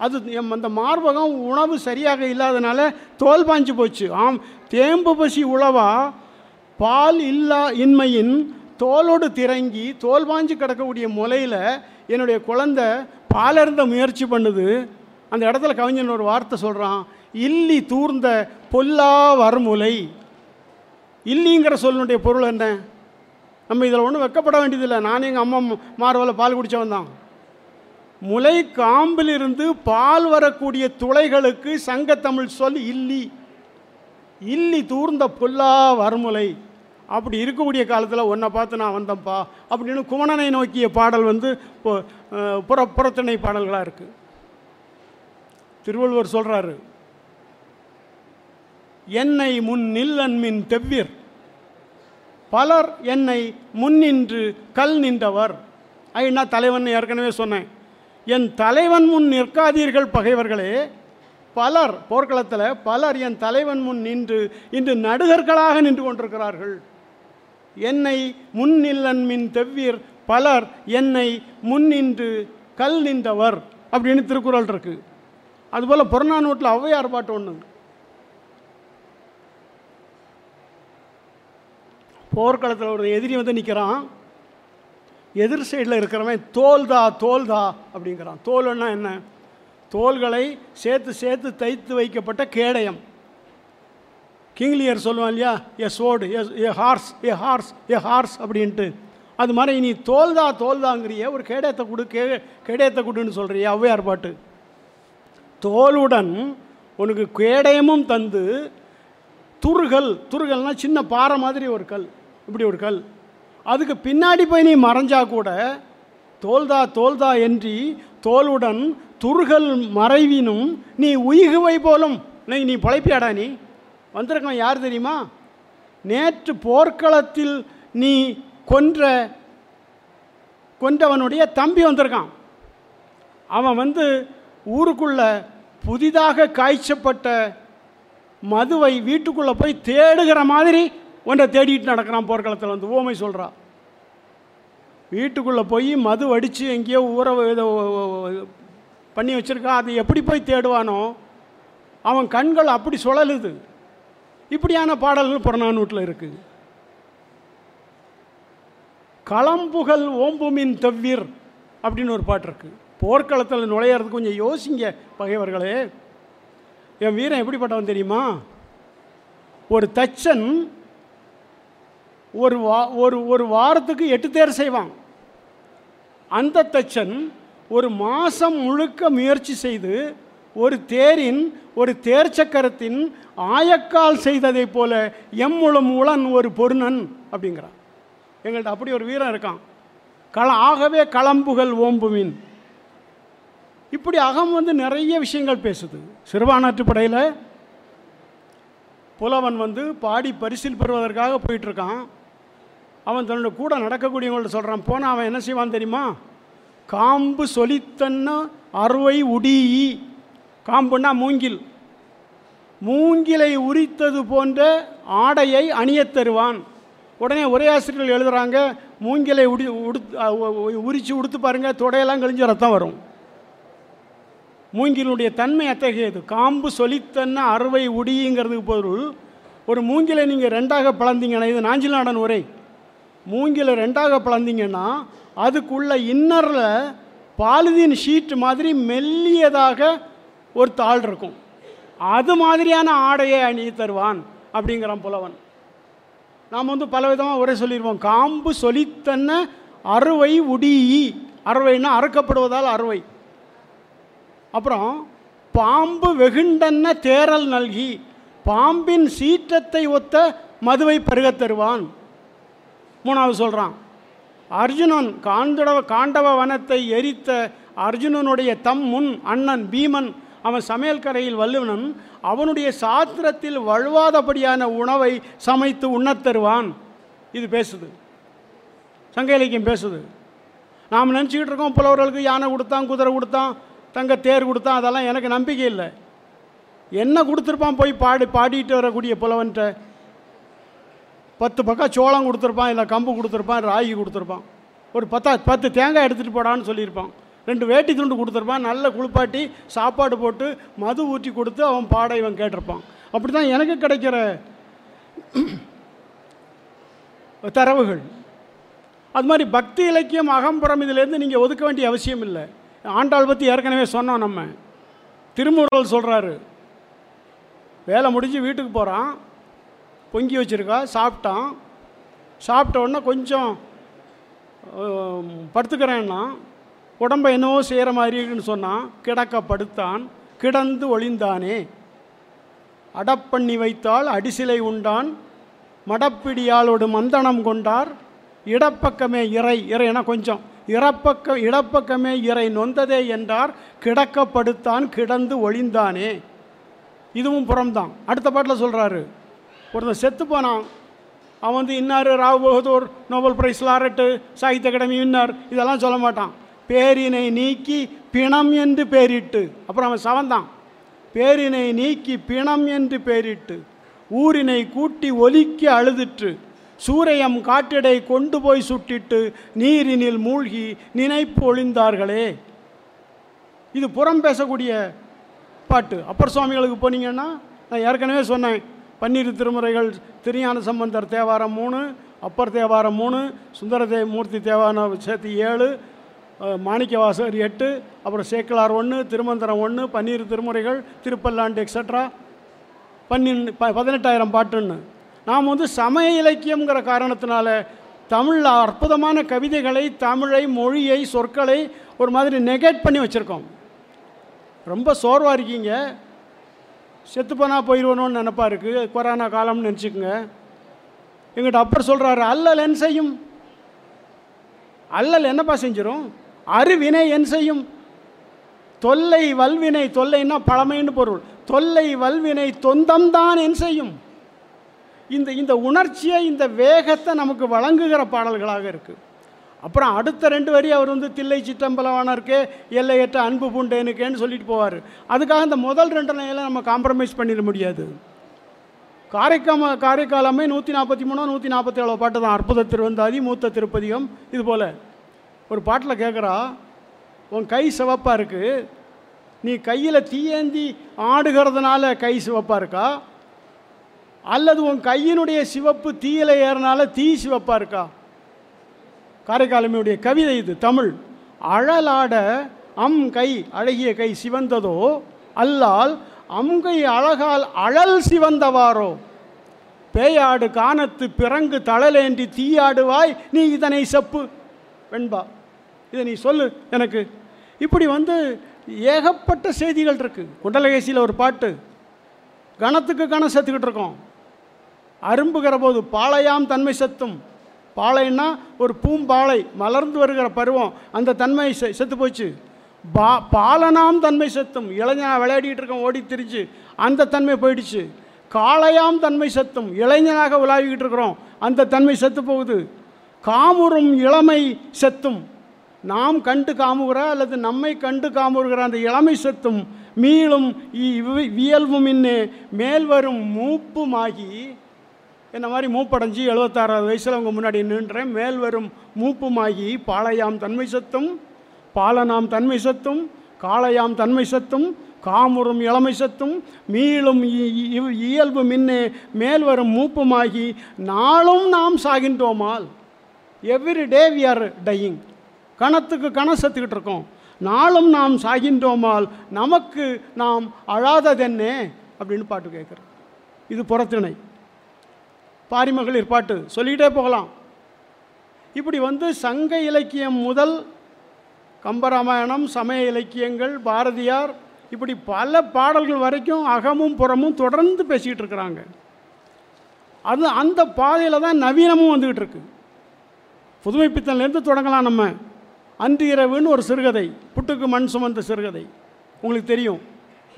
அது எம் அந்த மார்பகம் உணவு சரியாக இல்லாதனால தோல் பாஞ்சு போச்சு. ஆம் தேம்பு பசி உழவா பால் இல்லா இன்மையின் தோலோடு திறங்கி தோல் பாஞ்சு கிடக்கக்கூடிய முலையில் என்னுடைய குழந்த பாலருந்த முயற்சி பண்ணுது. அந்த இடத்துல கவிஞன் ஒரு வார்த்தை சொல்கிறான் இல்லி தூர்ந்த பொல்லா வரமுலை. இல்லிங்கிற சொல்லுடைய பொருள் என்ன? நம்ம இதில் ஒன்றும் வெக்கப்பட வேண்டியதில்லை. நானும் எங்கள் அம்மா மார்வலில் பால் குடித்தவன் தான். முளை காம்பிலிருந்து பால் வரக்கூடிய துளைகளுக்கு சங்கத்தமிழ் சொல் இல்லி இல்லி தூர்ந்த பொல்லா வறுமுலை அப்படி இருக்கக்கூடிய காலத்தில் உன்னை பார்த்து நான் வந்தேன்ப்பா அப்படின்னு குமணனை நோக்கிய பாடல் வந்து புற புறத்திணை பாடல்களாக இருக்குது திருவள்ளுவர் சொல்கிறாரு என்னை முன் நில்லன்மின் தெவ்விர் பலர் என்னை முன்னின்று கல் நின்றவர். ஐநா தலைவன் ஏற்கனவே சொன்னேன். என் தலைவன் முன் நிற்காதீர்கள் பகைவர்களே. பலர் போர்க்களத்தில் பலர் என் தலைவன் முன் நின்று இன்று நடுகர்களாக நின்று கொண்டிருக்கிறார்கள். என்னை முன்னில்லன் மின் தெவ்வீர் பலர் என்னை முன்னின்று கல் நின்றவர் அப்படின்னு திருக்குறள் இருக்குது அதுபோல் புறநானூட்டில் ஔவையார் பாட்டு ஒன்று போர்க்களத்தில் ஒரு எதிரி வந்து நிற்கிறான் எதிர் சைடில் இருக்கிறவன் தோல்தா தோல்தா அப்படிங்கிறான். தோல்னா என்ன? தோள்களை சேர்த்து சேர்த்து தைத்து வைக்கப்பட்ட கேடயம். கிங்லியர் சொல்லுவான் இல்லையா? A sword a horse a horse a horse அப்படின்ட்டு. அது மாதிரி நீ தோல்தா தோல்தாங்கிறிய ஒரு கேடயத்தை கொடு கே கேடயத்தை கொடுன்னு சொல்கிறிய ஔவையார் பாட்டு. தோலுடன் உனக்கு கேடயமும் தந்து துருகல் துருகல்னா சின்ன பாறை மாதிரி ஒரு கல். இப்படி ஒரு கல். அதுக்கு பின்னாடி போய் நீ மறைஞ்சா கூட தோல்தா தோல்தா என்றி தோலுடன் துருகல் மறைவினும் நீ உயிகுவை போலும். நீ நீ பொழைப்பியாடா நீ? வந்திருக்கான் யார் தெரியுமா? நேற்று போர்க்களத்தில் நீ கொன்ற கொன்றவனுடைய தம்பி வந்திருக்கான். அவன் வந்து ஊருக்குள்ள புதிதாக காய்ச்சப்பட்ட மதுவை வீட்டுக்குள்ளே போய் தேடுகிற மாதிரி ஒன்றை தேடிட்டு நடக்கிறான் போர்க்களத்தில் வந்து ஓமை சொல்கிறா வீட்டுக்குள்ளே போய் மது அடித்து எங்கேயோ ஊற பண்ணி வச்சுருக்கா அது எப்படி போய் தேடுவானோ அவன் கண்கள் அப்படி சுழலுது. இப்படியான பாடல்கள் புறநானூட்டில் இருக்குது களம்புகழ் ஓம்புமின் தவ்விர் அப்படின்னு ஒரு பாட்டு இருக்குது போர்க்களத்தில் நுழையிறதுக்கு கொஞ்சம் யோசிங்க பகைவர்களே. என் வீரன் எப்படிப்பட்டவன் தெரியுமா? ஒரு தச்சன் ஒரு வா ஒரு ஒரு வாரத்துக்கு எட்டு தேர் செய்வான். அந்த தச்சன் ஒரு மாதம் முழுக்க முயற்சி செய்து ஒரு தேரின் ஒரு தேர் சக்கரத்தின் ஆயக்கால் செய்ததைப் போல எம்முளம் உளன் ஒரு பொருணன் அப்படிங்கிறான். எங்கள்கிட்ட அப்படி ஒரு வீரன் இருக்கான். கள ஆகவே களம்புகள் ஓம்புவின் இப்படி அகம் வந்து நிறைய விஷயங்கள் பேசுது. சிறுபானாற்றுப்படையில் புலவன் வந்து பாடி பரிசில் பெறுவதற்காக போயிட்டுருக்கான் அவன் தன்னோட கூட நடக்கக்கூடியவங்கள்ட்ட சொல்கிறான் போனால் அவன் என்ன செய்வான் தெரியுமா? காம்பு சொலித்தன்ன அறுவை உடி காம்புன்னா மூங்கில். மூங்கிலை உரித்தது போன்ற ஆடையை அணியத் தருவான். உடனே ஒரே ஆசிரியர்கள் எழுதுகிறாங்க மூங்கிலை உடி உடுத்து உரித்து உடுத்து பாருங்கள் தொடையெல்லாம் கழிஞ்ச ரத்தம் வரும். மூங்கிலுடைய தன்மை அத்தகையது. காம்பு சொலித்தன்ன அறுவை உடிங்கிறதுக்கு பொருள் ஒரு மூங்கிலை நீங்கள் ரெண்டாக பிளந்தீங்கன்னா இது நாஞ்சிலாடன் உரை. மூங்கில் ரெண்டாக பிளந்தீங்கன்னா அதுக்குள்ள இன்னரில் பாலிதீன் ஷீட் மாதிரி மெல்லியதாக ஒரு தாள் இருக்கும். அது மாதிரியான ஆடையை அணி தருவான் அப்படிங்கிறான் புலவன். நாம் வந்து பல விதமாக உரை சொல்லிடுவோம் காம்பு சொலித்தன்ன அறுவை உடியி. அறுவைன்னா அறுக்கப்படுவதால் அறுவை. அப்புறம் பாம்பு வெகுண்டன்ன தேரல் நல்கி. பாம்பின் சீற்றத்தை ஒத்த மதுவை பருகத் தருவான். மூணாவது சொல்கிறான் அர்ஜுனன் காந்தடவ காண்டவ வனத்தை எரித்த அர்ஜுனனுடைய தம் முன் அண்ணன் பீமன் அவன் சமையல் கரையில் வல்லுவனன் அவனுடைய சாத்திரத்தில் வழுவாதபடியான உணவை சமைத்து உண்ணத் தருவான். இது பேசுது. சங்க இலக்கியம் பேசுது. நாம் நினச்சிக்கிட்டு இருக்கோம் புலவர்களுக்கு யானை கொடுத்தான் குதிரை கொடுத்தான் தங்க தேர் கொடுத்தான் அதெல்லாம் எனக்கு நம்பிக்கை இல்லை. என்ன கொடுத்துருப்பான் போய் பாடி பாடிட்டு வரக்கூடிய புலவன்ட்ட பத்து பக்கம் சோளம் கொடுத்துருப்பான் இல்லை கம்பு கொடுத்துருப்பான் ராகி கொடுத்துருப்பான். ஒரு பத்தா பத்து தேங்காய் எடுத்துகிட்டு போடான்னு சொல்லியிருப்பான். ரெண்டு வேட்டி துண்டு கொடுத்துருப்பான் நல்ல குளிப்பாட்டி சாப்பாடு போட்டு மது ஊற்றி கொடுத்து அவன் பாட இவன் கேட்டிருப்பான். அப்படி தான் எனக்கு கிடைக்கிற தரவுகள். அது மாதிரி பக்தி இலக்கியம் அகம்புறம் இதிலேருந்து நீங்கள் ஒதுக்க வேண்டிய அவசியம் இல்லை. ஆண்டாள் பற்றி ஏற்கனவே சொன்னோம் நம்ம. திருமுருகல் சொல்கிறாரு வேலை முடிஞ்சு வீட்டுக்கு போகிறான் பொங்கி வச்சுருக்கா சாப்பிட்டான். சாப்பிட்ட உடனே கொஞ்சம் படுத்துக்கிறேன்னா உடம்பை என்னவோ செய்கிற மாதிரி இருக்குன்னு சொன்னான். கிடக்க படுத்தான். கிடந்து ஒளிந்தானே. அடப்பண்ணி வைத்தால் அடிசிலை உண்டான். மடப்பிடியாலோடு மந்தனம் கொண்டார். இடப்பக்கமே இறை இறைனா கொஞ்சம். இறப்பக்கம் இடப்பக்கமே இறை நொந்ததே என்றார். கிடக்கப்படுத்தான் கிடந்து ஒளிந்தானே. இதுவும் புறம்தான். அடுத்த பாட்டில் சொல்கிறாரு ஒருத்தன் செத்து போனான். அவன் வந்து இன்னார் Rao Bahadur Nobel prize laureate Sahitya Akademi இன்னார் இதெல்லாம் சொல்ல மாட்டான். பேரினை நீக்கி பிணம் என்று பேரிட்டு. அப்புறம் அவன் சவந்தான். பேரினை நீக்கி பிணம் என்று பேரிட்டு. ஊரினை கூட்டி ஒலிக்க அழுதிற்று. சூரையம் காட்டிடை கொண்டு போய் சுட்டிட்டு நீரினில் மூழ்கி நினைப்பு ஒளிந்தார்களே. இது புறம் பேசக்கூடிய பாட்டு. அப்பர் சுவாமிகளுக்கு போனீங்கன்னா நான் ஏற்கனவே சொன்னேன் பன்னீர் திருமுறைகள் திருஞான சம்பந்தர் தேவாரம் மூணு அப்பர் தேவாரம் மூணு சுந்தரதே மூர்த்தி தேவாரம் சேர்த்து ஏழு மாணிக்கவாசர் மாணிக்கவாசகர் எட்டு அப்புறம் சேக்கலார் ஒன்று திருமந்திரம் ஒன்று பன்னீர் திருமுறைகள் திருப்பல்லாண்டு எக்ஸட்ரா பன்னின் ப பதினெட்டாயிரம் பாட்டுன்னு. நாம் வந்து சமய இலக்கியங்கிற காரணத்தினால தமிழில் அற்புதமான கவிதைகளை தமிழை மொழியை சொற்களை ஒரு மாதிரி நெகேட் பண்ணி வச்சுருக்கோம். ரொம்ப சோர்வாக இருக்கீங்க. செத்துப்போனா போயிடுவணும்னு நினப்பா இருக்குது கொரோனா காலம்னு நினச்சிக்கோங்க. எங்கிட்ட அப்புறம் சொல்கிறாரு அல்லல் என் செய்யும். அல்லல் என்னப்பா செஞ்சிடும் அருவினை என் செய்யும். தொல்லை வல்வினை தொல்லைன்னா பழமைன்னு பொருள். தொல்லை வல்வினை தொந்தம்தான் என் செய்யும். இந்த இந்த உணர்ச்சியை இந்த வேகத்தை நமக்கு வழங்குகிற பாடல்களாக இருக்குது அப்புறம் அடுத்த ரெண்டு வரி அவர் வந்து தில்லை சிற்றம்பலவானருக்கே எல்லையற்ற அன்பு பூண்டேனுக்கேன்னு சொல்லிட்டு போவார். அதுக்காக இந்த முதல் ரெண்டு நிலையில நம்ம காம்ப்ரமைஸ் பண்ணிட முடியாது. காரைக்காம காரைக்காலமே நூற்றி நாற்பத்தி மூணோ நூற்றி நாற்பத்தி ஏழோ பாட்டு தான். அற்புத திருவந்தாதி மூத்த திருப்பதிகம் இது போல். ஒரு பாட்டில் கேட்குறா உன் கை சிவப்பாக இருக்குது நீ கையில் தீயேந்தி ஆடுகிறதுனால கை சிவப்பாக இருக்கா? அல்லது உன் கையினுடைய சிவப்பு தீயில ஏறனால தீ சிவப்பாக இருக்கா? காரைக்காலமையுடைய கவிதை இது தமிழ். அழலாட அம் கை அழகிய கை சிவந்ததோ அல்லால் அம்கை அழகால் அழல் சிவந்தவாரோ. பேயாடு காணத்து பிறங்கு தழலேந்தி தீயாடுவாய் நீ இதனை செப்பு வெண்பா. இதை நீ சொல்லு எனக்கு. இப்படி வந்து ஏகப்பட்ட செய்திகள் இருக்குது குண்டலகேசியில் ஒரு பாட்டு கணத்துக்கு கணம் செத்துக்கிட்டு இருக்கோம். அரும்புகிற போது பாளையாம் தன்மை சத்தும். பாளைன்னா ஒரு பூம்பாளை மலர்ந்து வருகிற பருவம் அந்த தன்மை செ- செத்து போச்சு. பா பாலனாம் தன்மை சத்தும். இளைஞனா விளையாடிட்டு இருக்கோம் ஓடி திரிச்சு அந்த தன்மை போயிடுச்சு. காளையாம் தன்மை சத்தும். இளைஞனாக உலாவிக்கிட்டு இருக்கிறோம். அந்த தன்மை செத்து போகுது. காமுறும் இளமை செத்தும். நாம் கண்டு காமுகிற அல்லது நம்மை கண்டு காமுறுகிற அந்த இளமை சத்தும். மீளும் இ- வியல்பும் இன்னு மேல் வரும் மூப்புமாகி இந்த மாதிரி மூப்படைஞ்சு எழுபத்தாறாவது வயசில் அவங்க முன்னாடி நின்றேன். மேல் வரும் மூப்புமாகி பாலையாம் தன்மை சத்தும் பாலனாம் தன்மை சத்தும் காளையாம் தன்மை சத்தும் காமுறும் இளமை சத்தும் மீளும் இ- இயல்பு மின்னே மேல் வரும் மூப்புமாகி நாளும் நாம் சாகின்றோமால்? Every day we are dying கணத்துக்கு கணம் செத்துக்கிட்டு இருக்கோம். நாளும் நாம் சாகின்றோமால் நமக்கு நாம் அழாததென்னே? அப்படின்னு பாட்டு கேட்குறோம் இது புறத்திணை. பாரிமகளிர் பாட்டு சொல்லிக்கிட்டே போகலாம். இப்படி வந்து சங்க இலக்கியம் முதல் கம்பராமாயணம் சமய இலக்கியங்கள் பாரதியார் இப்படி பல பாடல்கள் வரைக்கும் அகமும் புறமும் தொடர்ந்து பேசிக்கிட்டு இருக்கிறாங்க. அது அந்த பாதையில் தான் நவீனமும் வந்துக்கிட்டு இருக்கு. புதுமை பித்தன்லேருந்து தொடங்கலாம் நம்ம. அன்று இரவுன்னு ஒரு சிறுகதை புட்டுக்கு மண் சுமந்த சிறுகதை. உங்களுக்கு தெரியும்.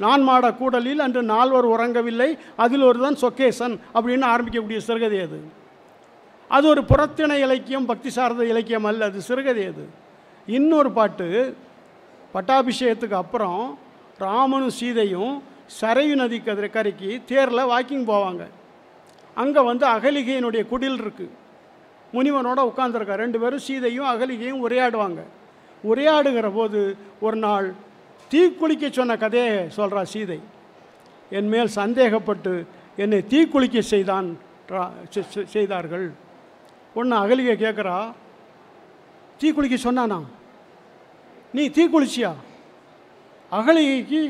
நான் மாட கூடலில் அன்று நால்வர் உறங்கவில்லை அதில் ஒருதான் சொக்கேசன் அப்படின்னு ஆரம்பிக்கக்கூடிய சிறுகதை அது. அது ஒரு புறத்திணை இலக்கியம் பக்தி சார்ந்த இலக்கியம் அல்ல அது சிறுகதை அது. இன்னொரு பாட்டு பட்டாபிஷேகத்துக்கு அப்புறம் ராமனும் சீதையும் சரையு நதி கதிரை கரைக்கு தேரில் வாக்கிங் போவாங்க. அங்கே வந்து அகலிகையினுடைய குடில் இருக்குது முனிவனோட உட்காந்துருக்கா ரெண்டு பேரும் சீதையும் அகலிகையும் உரையாடுவாங்க. உரையாடுகிற போது ஒரு நாள் தீக்குளிக்க சொன்ன கதையை சொல்கிறா சீதை. என் மேல் சந்தேகப்பட்டு என்னை தீக்குளிக்க செய்தான் செய்தார்கள். ஒன்று அகலிகை கேட்குறா தீக்குளிக்க சொன்னானா? நீ தீக்குளிச்சியா அகலிகைக்கு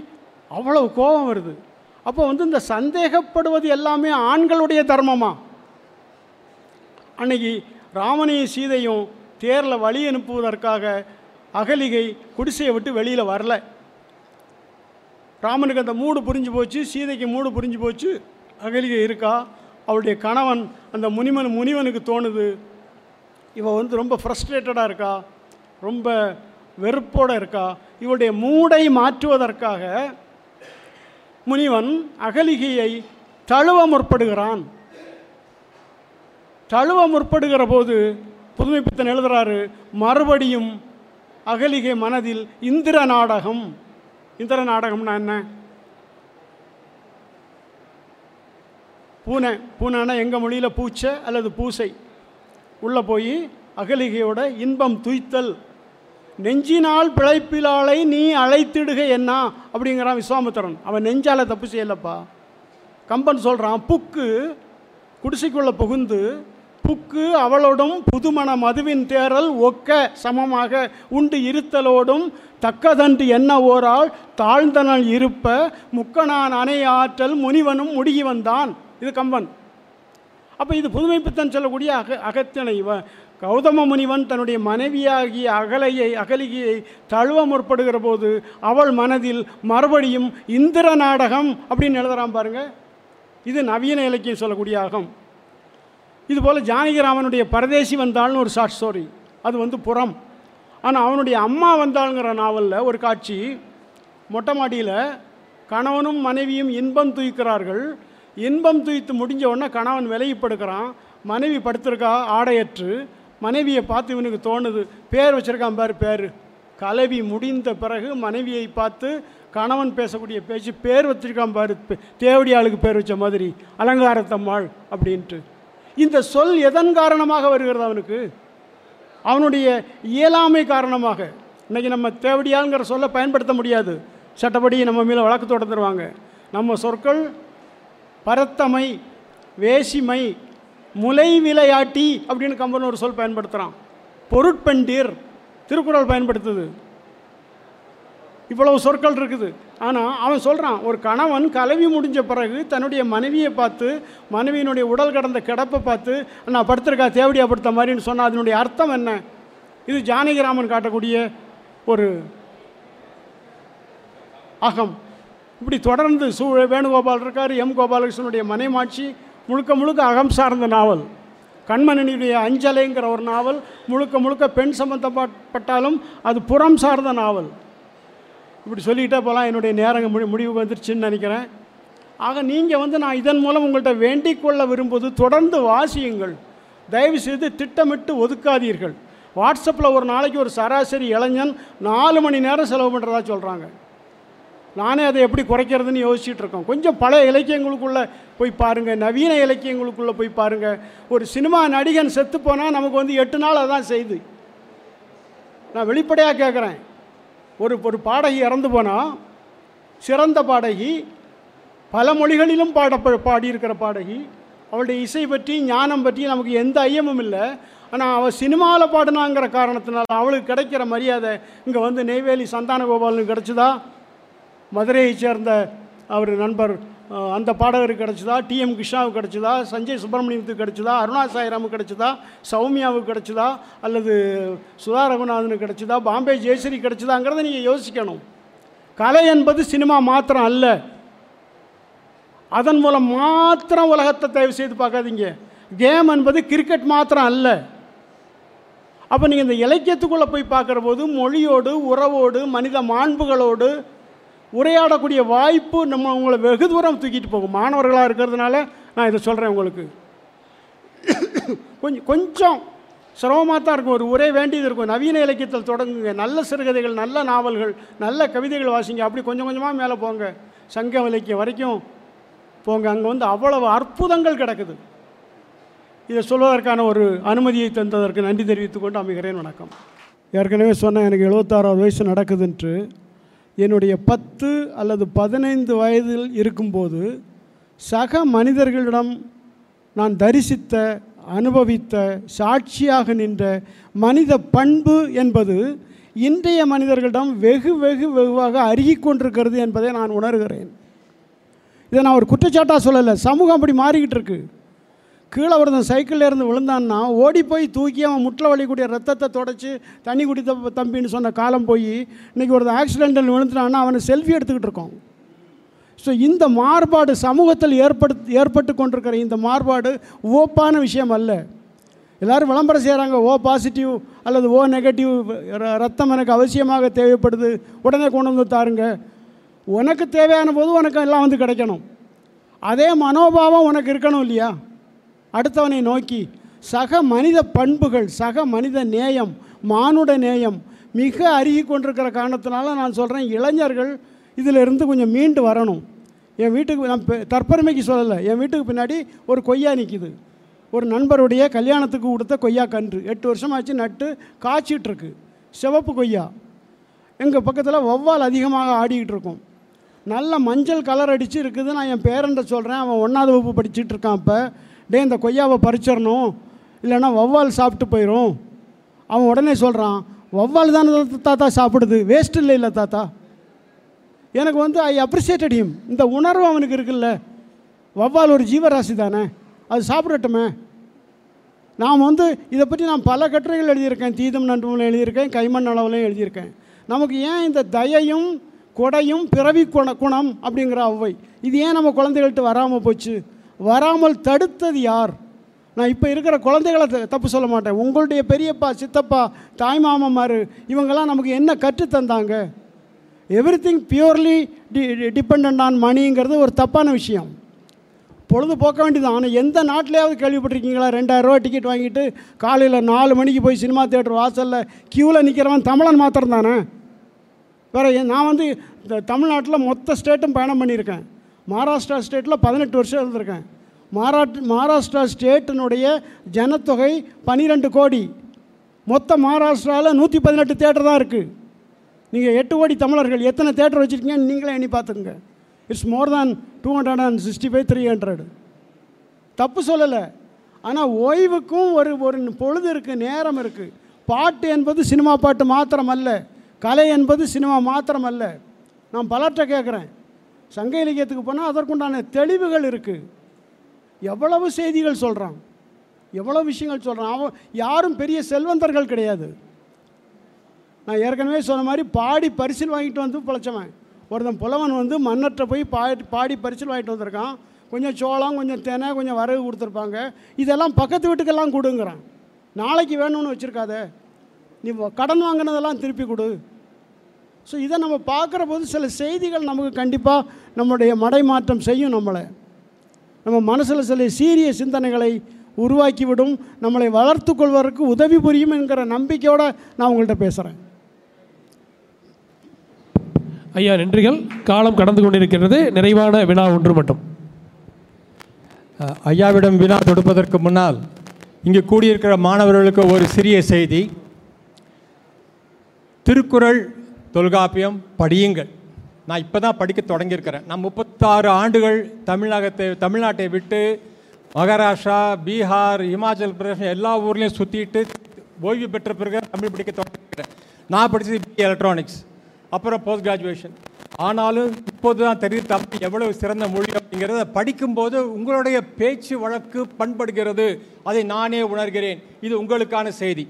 அவ்வளவு கோபம் வருது. அப்போ வந்து இந்த சந்தேகப்படுவது எல்லாமே ஆண்களுடைய தர்மமா? அன்னைக்கு ராமனையும் சீதையும் தேரில் வழி அனுப்புவதற்காக அகலிகை குடிசையை விட்டு வெளியில் வரல. ராமனுக்கு அந்த மூடு புரிஞ்சு போச்சு சீதைக்கு மூடு புரிஞ்சு போச்சு அகலிகை இருக்கா? அவளுடைய கணவன் அந்த முனிமன் முனிவனுக்கு தோணுது. இவள் வந்து ரொம்ப ஃப்ரஸ்ட்ரேட்டடாக இருக்கா? ரொம்ப வெறுப்போடு இருக்கா? இவளுடைய மூடை மாற்றுவதற்காக முனிவன் அகலிகையை தழுவ முற்படுகிறான். தழுவ முற்படுகிற போது புதுமைப்பித்தன் எழுதுகிறாரு மறுபடியும் அகலிகை மனதில் இந்திர நாடகம் இந்திர நாடகம்னா என்ன? பூனை. பூனைன்னா எங்கள் மொழியில் பூச்சை அல்லது பூசை? உள்ளே போய் அகலிகையோட இன்பம் துய்த்தல். நெஞ்சினால் பிழைப்பிலாளை நீ அழைத்திடுக என்ன? அப்படிங்கிறான் விஸ்வாமித்திரன். அவன் நெஞ்சால தப்பு செய்யலப்பா. கம்பன் சொல்கிறான் புக்கு குடிசைக்குள்ளே புகுந்து புக்கு அவளோடும் புதுமண மதுவின் தேரல் ஒக்க சமமாக உண்டு இருத்தலோடும் தக்கதன்று என்ன ஓரால் தாழ்ந்தனல் இருப்ப முக்கனான் அணை ஆற்றல் முனிவனும் முடுகி வந்தான். இது கம்பன். அப்போ இது புதுமைப்பித்தன் சொல்லக்கூடிய அக அகத்தினை கௌதம முனிவன் தன்னுடைய மனைவியாகிய அகலையை அகலிகையை தழுவ முற்படுகிற போது அவள் மனதில் மறுபடியும் இந்திர நாடகம் அப்படின்னு எழுதுறான் பாருங்கள் இது நவீன இலக்கியம் சொல்லக்கூடிய அகம். இதுபோல் ஜானகிராமனுடைய பரதேசி வந்தாள்னு ஒரு ஷார்ட் ஸ்டோரி அது வந்து புறம். ஆனால் அவனுடைய அம்மா வந்தாளுங்கிற நாவலில் ஒரு காட்சி. மொட்டை மாடியில் கணவனும் மனைவியும் இன்பம் தூய்க்கிறார்கள். இன்பம் தூய்த்து முடிஞ்ச உடனே கணவன் விலகி படுக்கிறான் மனைவி படுத்திருக்கா? ஆடையற்று. மனைவியை பார்த்து இவனுக்கு தோணுது. பேர் வச்சிருக்கான் பாரு பேர். கலவி முடிந்த பிறகு மனைவியை பார்த்து கணவன் பேசக்கூடிய பேச்சு பேர் வச்சிருக்கான் பாரு பே- தேவடி ஆளுக்கு பேர் வச்ச மாதிரி. அலங்காரத்தம்மாள் அப்படின்ட்டு. இந்த சொல் எதன் காரணமாக வருகிறது அவனுக்கு? அவனுடைய இயலாமை காரணமாக. இன்றைக்கி நம்ம தேவடியாங்கிற சொல்ல பயன்படுத்த முடியாது. சட்டப்படி நம்ம மேலே வழக்கு தொடர்ந்துருவாங்க. நம்ம சொற்கள் பரத்தமை வேசிமை முலை விளையாட்டி அப்படின்னு கம்பன் ஒரு சொல் பயன்படுத்துகிறான் பொருட்பெண்டீர் திருக்குறள் பயன்படுத்துது. இவ்வளவு சொற்கள் இருக்குது. ஆனால் அவன் சொல்கிறான் ஒரு கணவன் கலவி முடிஞ்ச பிறகு தன்னுடைய மனைவியை பார்த்து மனைவியினுடைய உடல் கடந்த கிடப்பை பார்த்து நான் படுத்திருக்கா தேவடியா படுத்த மாதிரின்னு சொன்னால் அதனுடைய அர்த்தம் என்ன? இது ஜானகிராமன் காட்டக்கூடிய ஒரு அகம். இப்படி தொடர்ந்து சு வேணுகோபால் இருக்கார் எம். கோபாலகிருஷ்ணனுடைய மனைமாட்சி முழுக்க முழுக்க அகம் சார்ந்த நாவல். கண்மணியுடைய அஞ்சலைங்கிற ஒரு நாவல் முழுக்க முழுக்க பெண் சம்பந்தப்பட்டாலும் அது புறம் சார்ந்த நாவல். இப்படி சொல்லிக்கிட்டே போகலாம். என்னுடைய நேரம் முடி முடிவு வந்துருச்சுன்னு நினைக்கிறேன். ஆக நீங்கள் வந்து நான் இதன் மூலம் உங்கள்கிட்ட வேண்டிக் கொள்ள விரும்புவது தொடர்ந்து வாசியுங்கள். தயவு செய்து திட்டமிட்டு ஒதுக்காதீர்கள். வாட்ஸ்அப்பில் ஒரு நாளைக்கு ஒரு சராசரி இளைஞன் நாலு மணி நேரம் செலவு பண்ணுறதா சொல்கிறாங்க நானே அதை எப்படி குறைக்கிறதுன்னு யோசிச்சுட்டு இருக்கோம். கொஞ்சம் பழைய இலக்கியங்களுக்குள்ளே போய் பாருங்கள் நவீன இலக்கியங்களுக்குள்ளே போய் பாருங்கள் ஒரு சினிமா நடிகன் செத்து போனால் நமக்கு வந்து எட்டு நாள் அதான் செய்து. நான் வெளிப்படையாக கேட்குறேன் ஒரு ஒரு பாடகி இறந்து போனால் சிறந்த பாடகி பல மொழிகளிலும் பாட பாடியிருக்கிற பாடகி அவளுடைய இசை பற்றி ஞானம் பற்றி நமக்கு எந்த ஐயமும் இல்லை. ஆனால் அவள் சினிமாவில் பாடினாங்கிற காரணத்தினால அவளுக்கு கிடைக்கிற மரியாதை இங்கே வந்து நெய்வேலி சந்தான கோபாலனுக்கு கிடச்சிதா? மதுரையைச் சேர்ந்த அவர் நண்பர் அந்த பாடகருக்கு கிடச்சிதா? டிஎம் கிருஷ்ணாவுக்கு கிடச்சிதா? சஞ்சய் சுப்பிரமணியத்துக்கு கிடச்சிதா? அருணா சாய்ராமுக்கு கிடச்சிதா? சௌமியாவுக்கு கிடச்சிதா? அல்லது சுதா ரகுநாதனுக்கு கிடச்சிதா? பாம்பே ஜெயஸ்ரீ கிடச்சிதாங்கிறத நீங்கள் யோசிக்கணும். கலை என்பது சினிமா மாத்திரம் அல்ல. அதன் மூலம் மாத்திரம் உலகத்தை தயவு செய்து பார்க்காதீங்க. கேம் என்பது கிரிக்கெட் மாத்திரம் அல்ல. அப்போ நீங்கள் இந்த இலக்கியத்துக்குள்ளே போய் பார்க்குற போது மொழியோடு உறவோடு மனித மாண்புகளோடு உரையாடக்கூடிய வாய்ப்பு நம்ம உங்களை வெகு தூரம் தூக்கிட்டு போகும். மாணவர்களாக இருக்கிறதுனால நான் இதை சொல்கிறேன் உங்களுக்கு. கொஞ்சம் கொஞ்சம் சிரமமாக தான் இருக்கும். ஒரு உரை வேண்டியது இருக்கும். நவீன இலக்கியத்தில் தொடங்குங்க. நல்ல சிறுகதைகள் நல்ல நாவல்கள் நல்ல கவிதைகள் வாசிங்க. அப்படி கொஞ்சம் கொஞ்சமாக மேலே போங்க. சங்க இலக்கியம் வரைக்கும் போங்க. அங்கே வந்து அவ்வளவு அற்புதங்கள் கிடக்குது. இதை சொல்வதற்கான ஒரு அனுமதியை தந்ததற்கு நன்றி தெரிவித்துக்கொண்டு அமைகிறேன். வணக்கம். ஏற்கனவே சொன்னேன் எனக்கு எழுபத்தாறாவது வயசு நடக்குதுன்ட்டு. என்னுடைய பத்து அல்லது பதினைந்து வயதில் இருக்கும்போது சக மனிதர்களிடம் நான் தரிசித்த அனுபவித்த சாட்சியாக நின்ற மனித பண்பு என்பது இன்றைய மனிதர்களிடம் வெகு வெகு வெகுவாக அருகிக்கொண்டிருக்கிறது என்பதை நான் உணர்கிறேன். இதை நான் ஒரு குற்றச்சாட்டாக சொல்லலை சமூகம் அப்படி மாறிக்கிட்டு இருக்குது கீழே ஒருத்தன் சைக்கிளில் இருந்து விழுந்தான்னா ஓடி போய் தூக்கி அவன் முட்டில் வலிக்கூடிய ரத்தத்தை தொடச்சி தண்ணி குடித்த தம்பின்னு சொன்ன காலம் போய் இன்றைக்கி ஒருத்தன் ஆக்சிடென்டல் விழுந்துட்டான்னா அவனை செல்ஃபி எடுத்துக்கிட்டு இருக்கோம். ஸோ இந்த மாறுபாடு சமூகத்தில் ஏற்படுத் ஏற்பட்டு கொண்டிருக்கிற இந்த மாறுபாடு ஓப்பான விஷயம் அல்ல. எல்லாரும் விளம்பரம் செய்கிறாங்க ஓ பாசிட்டிவ் அல்லது ஓ நெகட்டிவ் ரத்தம் எனக்கு அவசியமாக தேவைப்படுது உடனே கொண்டு வந்து தாருங்க. உனக்கு தேவையான போது உனக்கு எல்லாம் வந்து கிடைக்கணும். அதே மனோபாவம் உனக்கு இருக்கணும் இல்லையா? அடுத்தவனை நோக்கி சக மனித பண்புகள் சக மனித நேயம் மானுட நேயம் மிக அருகி கொண்டிருக்கிற காரணத்தினால நான் சொல்கிறேன் இளைஞர்கள் இதிலிருந்து கொஞ்சம் மீண்டு வரணும். என் வீட்டுக்கு நான் பெ- தற்பெருமைக்கு சொல்லலை. என் வீட்டுக்கு பின்னாடி ஒரு கொய்யா நிற்கிது ஒரு நண்பருடைய கல்யாணத்துக்கு கொடுத்த கொய்யா கன்று. எட்டு வருஷமாச்சு நட்டு காய்ச்சிட்ருக்கு. சிவப்பு கொய்யா. எங்கள் பக்கத்தில் வௌவால் அதிகமாக ஆடிக்கிட்டு இருக்கும் நல்ல மஞ்சள் கலர் அடித்து இருக்குது நான் என் பேரன்ட்ட சொல்கிறேன் அவன் ஒன்றாவது வகுப்பு படிச்சுட்டு இருக்கான் இப்போ. டே இந்த கொய்யாவை பறிச்சிடணும். இல்லைன்னா வௌவால் சாப்பிட்டு போயிடும் அவன் உடனே சொல்கிறான் வௌவால் தானே தாத்தா- தாத்தா சாப்பிடுது. வேஸ்ட் இல்லை இல்லை தாத்தா. எனக்கு வந்து ஐ அப்ரிசியேட்டட் ஹிம் இந்த உணர்வு அவனுக்கு இருக்குல்ல. வௌவால் ஒரு ஜீவராசி தானே. அது சாப்பிடட்டுமே. நாம் வந்து இதை பற்றி நான் பல கட்டுரைகள் எழுதியிருக்கேன். தீதம் நன்றுமலை எழுதியிருக்கேன். கைமண் அளவுலையும் எழுதியிருக்கேன். நமக்கு ஏன் இந்த தயையும் கொடையும் பிறவி குண குணம் அப்படிங்கிற அவ்வை? இது ஏன் நம்ம குழந்தைகள்கிட்ட வராமல் போச்சு? வராமல் தடுத்தது யார்? நான் இப்போ இருக்கிற குழந்தைகளை த- தப்பு சொல்ல மாட்டேன். உங்களுடைய பெரியப்பா சித்தப்பா தாய்மாமமாரு இவங்கெல்லாம் நமக்கு என்ன கற்று தந்தாங்க? எவ்ரி திங் பியூர்லி டி டிபெண்ட் ஆன் மணிங்கிறது ஒரு தப்பான விஷயம். பொழுது போக்க வேண்டியது ஆனால் எந்த நாட்டிலேயாவது கேள்விப்பட்டிருக்கீங்களா? ரெண்டாயிரரூவா டிக்கெட் வாங்கிட்டு காலையில் நாலு மணிக்கு போய் சினிமா தேட்டர் வாசலில் க்யூவில் நிற்கிறவன் தமிழன் மாத்திரம் தானே வேறு நான் வந்து இந்த தமிழ்நாட்டில் மொத்த ஸ்டேட்டும் பயணம் பண்ணியிருக்கேன். மகாராஷ்டிரா ஸ்டேட்டில் பதினெட்டு வருஷம் இருந்திருக்கேன். மகாராட் மகாராஷ்டிரா ஸ்டேட்டினுடைய ஜனத்தொகை பன்னிரெண்டு கோடி. மொத்த மகாராஷ்டிராவில் நூற்றி பதினெட்டு தேட்டர் தான் இருக்குது நீங்கள் எட்டு கோடி தமிழர்கள் எத்தனை தேட்டர் வச்சுருக்கீங்கன்னு நீங்களே எண்ணி பார்த்துக்குங்க. It's more than two hundred and sixty five three hundred தப்பு சொல்லலை. ஆனால் ஓய்வுக்கும் ஒரு ஒரு பொழுது இருக்குது நேரம் இருக்குது பாட்டு என்பது சினிமா பாட்டு மாத்திரம் அல்ல கலை என்பது சினிமா மாத்திரம் அல்ல நான் பலர்கிட்ட கேட்குறேன் சங்க இலக்கியத்துக்கு போனால் அதற்குண்டான தெளிவுகள் இருக்குது எவ்வளவு செய்திகள் சொல்கிறான் எவ்வளோ விஷயங்கள் சொல்கிறான் அவன் யாரும் பெரிய செல்வந்தர்கள் கிடையாது. நான் ஏற்கனவே சொன்ன மாதிரி பாடி பரிசில் வாங்கிட்டு வந்து பிழைச்சவன். ஒருத்தன் புலவன் வந்து மண்ணற்ற போய் பாடி பாடி பரிசில் வாங்கிட்டு வந்திருக்கான். கொஞ்சம் சோளம் கொஞ்சம் தெனை கொஞ்சம் வரகு கொடுத்துருப்பாங்க. இதெல்லாம் பக்கத்து வீட்டுக்கெல்லாம் கொடுங்கிறான். நாளைக்கு வேணும்னு வச்சுருக்காத. நீ கடன் வாங்கினதெல்லாம் திருப்பி கொடு. ஸோ இதை நம்ம பார்க்குற போது சில செய்திகள் நமக்கு கண்டிப்பாக நம்முடைய மடைமாற்றம் செய்யும் நம்மளை. நம்ம மனசில் சில சீரிய சிந்தனைகளை உருவாக்கிவிடும் நம்மளை வளர்த்து கொள்வதற்கு உதவி புரியும் என்கிற நம்பிக்கையோடு நான் உங்கள்கிட்ட பேசுகிறேன் ஐயா நன்றிகள். காலம் கடந்து கொண்டிருக்கிறது. நிறைவான வினா ஒன்று மட்டும். ஐயாவிடம் வினா தொடுப்பதற்கு முன்னால் இங்கு கூடியிருக்கிற மாணவர்களுக்கு ஒரு சிறிய செய்தி. திருக்குறள் தொல்காப்பியம் படியுங்கள். நான் இப்போ தான் படிக்க தொடங்கியிருக்கிறேன். நான் முப்பத்தாறு ஆண்டுகள் தமிழகத்தை தமிழ்நாட்டை விட்டு மகாராஷ்டிரா பீகார் இமாச்சல் பிரதேசம் எல்லா ஊர்லேயும் சுற்றிட்டு ஓய்வு பெற்ற பிறகு தமிழ் படிக்க தொடங்கிக்கிறேன் நான் படித்தது பிஏ எலக்ட்ரானிக்ஸ் அப்புறம் போஸ்ட் கிராஜுவேஷன் ஆனாலும் இப்போது தான் தெரியுது தமிழ் எவ்வளவு சிறந்த மொழி அப்படிங்கிறத படிக்கும்போது உங்களுடைய பேச்சு வழக்கு பண்படுகிறது. அதை நானே உணர்கிறேன். இது உங்களுக்கான செய்தி.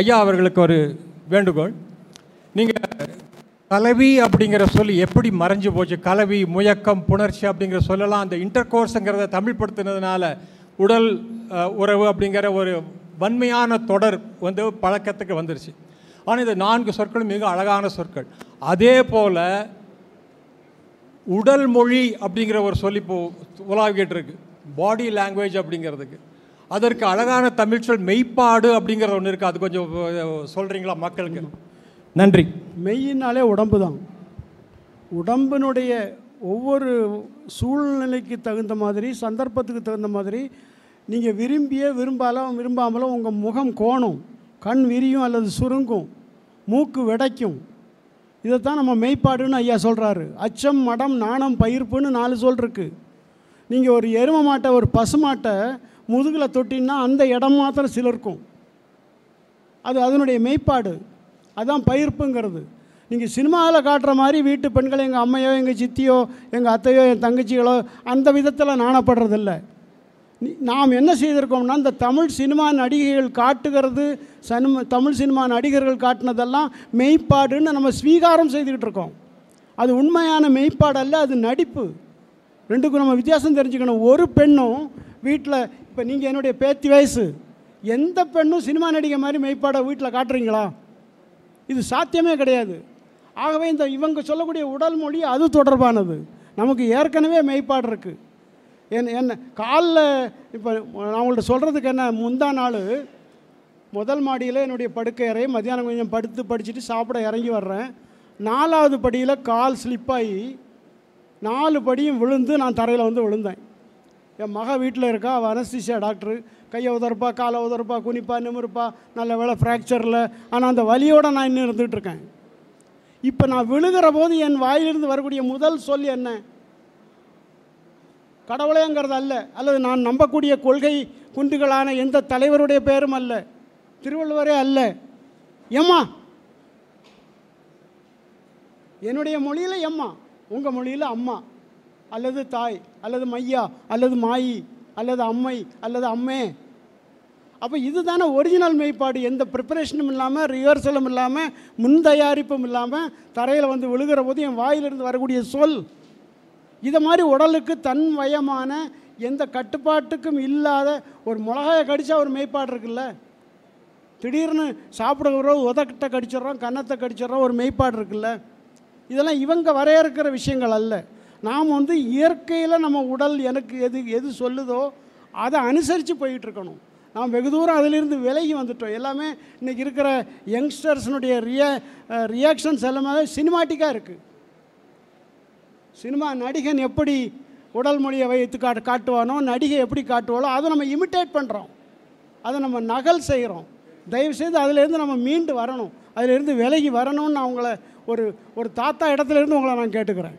ஐயா அவர்களுக்கு ஒரு வேண்டுகோள். நீங்கள் கலவி அப்படிங்கிற சொல் எப்படி மறைஞ்சு போச்சு? கலவி முயக்கம் புணர்ச்சி அப்படிங்கிற சொல்லலாம். அந்த இன்டர் கோர்ஸுங்கிறத தமிழ்படுத்தினதுனால உடல் உறவு அப்படிங்கிற ஒரு வன்மையான தொடர் வந்து பழக்கத்துக்கு வந்துருச்சு. ஆனால் இந்த நான்கு சொற்களும் மிக அழகான சொற்கள். அதே போல் உடல் மொழி அப்படிங்கிற ஒரு சொல் இப்போ உலாவிக்கிட்டு இருக்கு பாடி லாங்குவேஜ் அப்படிங்கிறதுக்கு. அதற்கு அழகான தமிழ் சொல் மெய்ப்பாடு அப்படிங்கிறது ஒன்று இருக்குது அது கொஞ்சம் சொல்கிறீங்களா மக்களுக்கு? நன்றி. மெய்யினாலே உடம்பு தான் உடம்பினுடைய ஒவ்வொரு சூழ்நிலைக்கு தகுந்த மாதிரி சந்தர்ப்பத்துக்கு தகுந்த மாதிரி நீங்கள் விரும்பிய விரும்பாலும் விரும்பாமலும் உங்கள் முகம் கோணும். கண் விரியும் அல்லது சுருங்கும். மூக்கு வெடைக்கும். இதைத்தான் நம்ம மெய்ப்பாடுன்னு ஐயா சொல்கிறாரு அச்சம் மடம் நாணம் பயிர்ப்புன்னு நாலு சொல் நீங்கள் ஒரு எரும மாட்டை ஒரு பசுமாட்டை முதுகில் தொட்டின்னா அந்த இடம் மாத்திரம் சிலருக்கும். அது அதனுடைய மெய்ப்பாடு. அதுதான் பயிர்ப்புங்கிறது. நீங்கள் சினிமாவில் காட்டுற மாதிரி வீட்டு பெண்கள் எங்கள் அம்மையோ எங்கள் சித்தியோ எங்கள் அத்தையோ என் தங்கச்சிகளோ அந்த விதத்தில் நாணப்படுறதில்ல. நாம் என்ன செய்திருக்கோம்னா இந்த தமிழ் சினிமா நடிகைகள் காட்டுகிறது சனிம தமிழ் சினிமா நடிகர்கள் காட்டினதெல்லாம் மெய்ப்பாடுன்னு நம்ம ஸ்வீகாரம் செய்துக்கிட்டு இருக்கோம். அது உண்மையான மெய்ப்பாடு அல்ல அது நடிப்பு. ரெண்டுக்கும் நம்ம வித்தியாசம் தெரிஞ்சுக்கணும். ஒரு பெண்ணும் வீட்டில் இப்போ நீங்கள் என்னுடைய பேத்தி வயசு. எந்த பெண்ணும் சினிமா நடிகை மாதிரி மெய்ப்பாடை வீட்டில் காட்டுறீங்களா? இது சாத்தியமே கிடையாது. ஆகவே இந்த இவங்க சொல்லக்கூடிய உடல் மொழி அது தொடர்பானது. நமக்கு ஏற்கனவே மெய்ப்பாடு இருக்குது என் என்ன காலில் இப்போ நான் உங்கள்கிட்ட சொல்கிறதுக்கு என்ன முந்தா நாள் முதல் மாடியில் என்னுடைய படுக்கை அறை மத்தியானம் கொஞ்சம் படுத்து படிச்சுட்டு சாப்பிட இறங்கி வர்றேன். நாலாவது படியில் கால் ஸ்லிப்பாகி நாலு படியும் விழுந்து நான் தரையில் வந்து விழுந்தேன். என் மக வீட்டில் இருக்கா அவள் அனஸ்தீசியா டாக்டரு கையை உதறப்பா காலை உதறப்பா குனிப்பா நிமிருப்பா நல்ல வேலை ஃப்ராக்சரில் ஆனால் அந்த வலியோடு நான் இன்னும் இருந்துகிட்ருக்கேன் இப்போ நான் விழுகிற போது என் வாயிலிருந்து வரக்கூடிய முதல் சொல் என்ன? கடவுளேங்கிறது அல்ல. அல்லது நான் நம்பக்கூடிய கொள்கை குண்டுகளான எந்த தலைவருடைய பேரும் அல்ல. திருவள்ளுவரே அல்ல. எம்மா? என்னுடைய மொழியில் எம்மா? உங்கள் மொழியில் அம்மா. அல்லது தாய் அல்லது மையா அல்லது மாயி அல்லது அம்மை அல்லது அம்மே. அப்போ இதுதானே ஒரிஜினல் மெய்ப்பாடு. எந்த ப்ரிப்பரேஷனும் இல்லாமல் ரிஹர்சலும் இல்லாமல் முன் தயாரிப்பும் இல்லாமல் தரையில் வந்து விழுகிற போது என் வாயிலிருந்து வரக்கூடிய சொல். இதை மாதிரி உடலுக்கு தன்மயமான எந்த கட்டுப்பாட்டுக்கும் இல்லாத ஒரு மிளகாயை கடித்தா ஒரு மெய்ப்பாடு இருக்குல்ல? திடீர்னு சாப்பிடுகிறோம் உதக்கிட்ட கடிச்சிடுறோம் கன்னத்தை கடிச்சிட்றோம் ஒரு மெய்ப்பாடு இருக்குல்ல? இதெல்லாம் இவங்க வரையறுக்கிற விஷயங்கள் அல்ல. நாம் வந்து இயற்கையில் நம்ம உடல் எனக்கு எது எது சொல்லுதோ அதை அனுசரித்து போயிட்டுருக்கணும் இருக்கணும். நாம் வெகு தூரம் அதிலிருந்து விலகி வந்துட்டோம். எல்லாமே இன்றைக்கி இருக்கிற யங்ஸ்டர்ஸினுடைய ரியா ரியாக்ஷன்ஸ் எல்லாமே சினிமாட்டிக்காக இருக்குது சினிமா நடிகன் எப்படி உடல் மொழியை வைத்து காட்டு காட்டுவானோ நடிகை எப்படி காட்டுவாளோ அதை நம்ம இமிட்டேட் பண்ணுறோம் அதை நம்ம நகல் செய்கிறோம் தயவுசெய்து அதிலேருந்து நம்ம மீண்டு வரணும். அதிலேருந்து விலகி வரணும்னு நான் உங்களை ஒரு ஒரு தாத்தா இடத்துலேருந்து உங்களை நான் கேட்டுக்கிறேன்.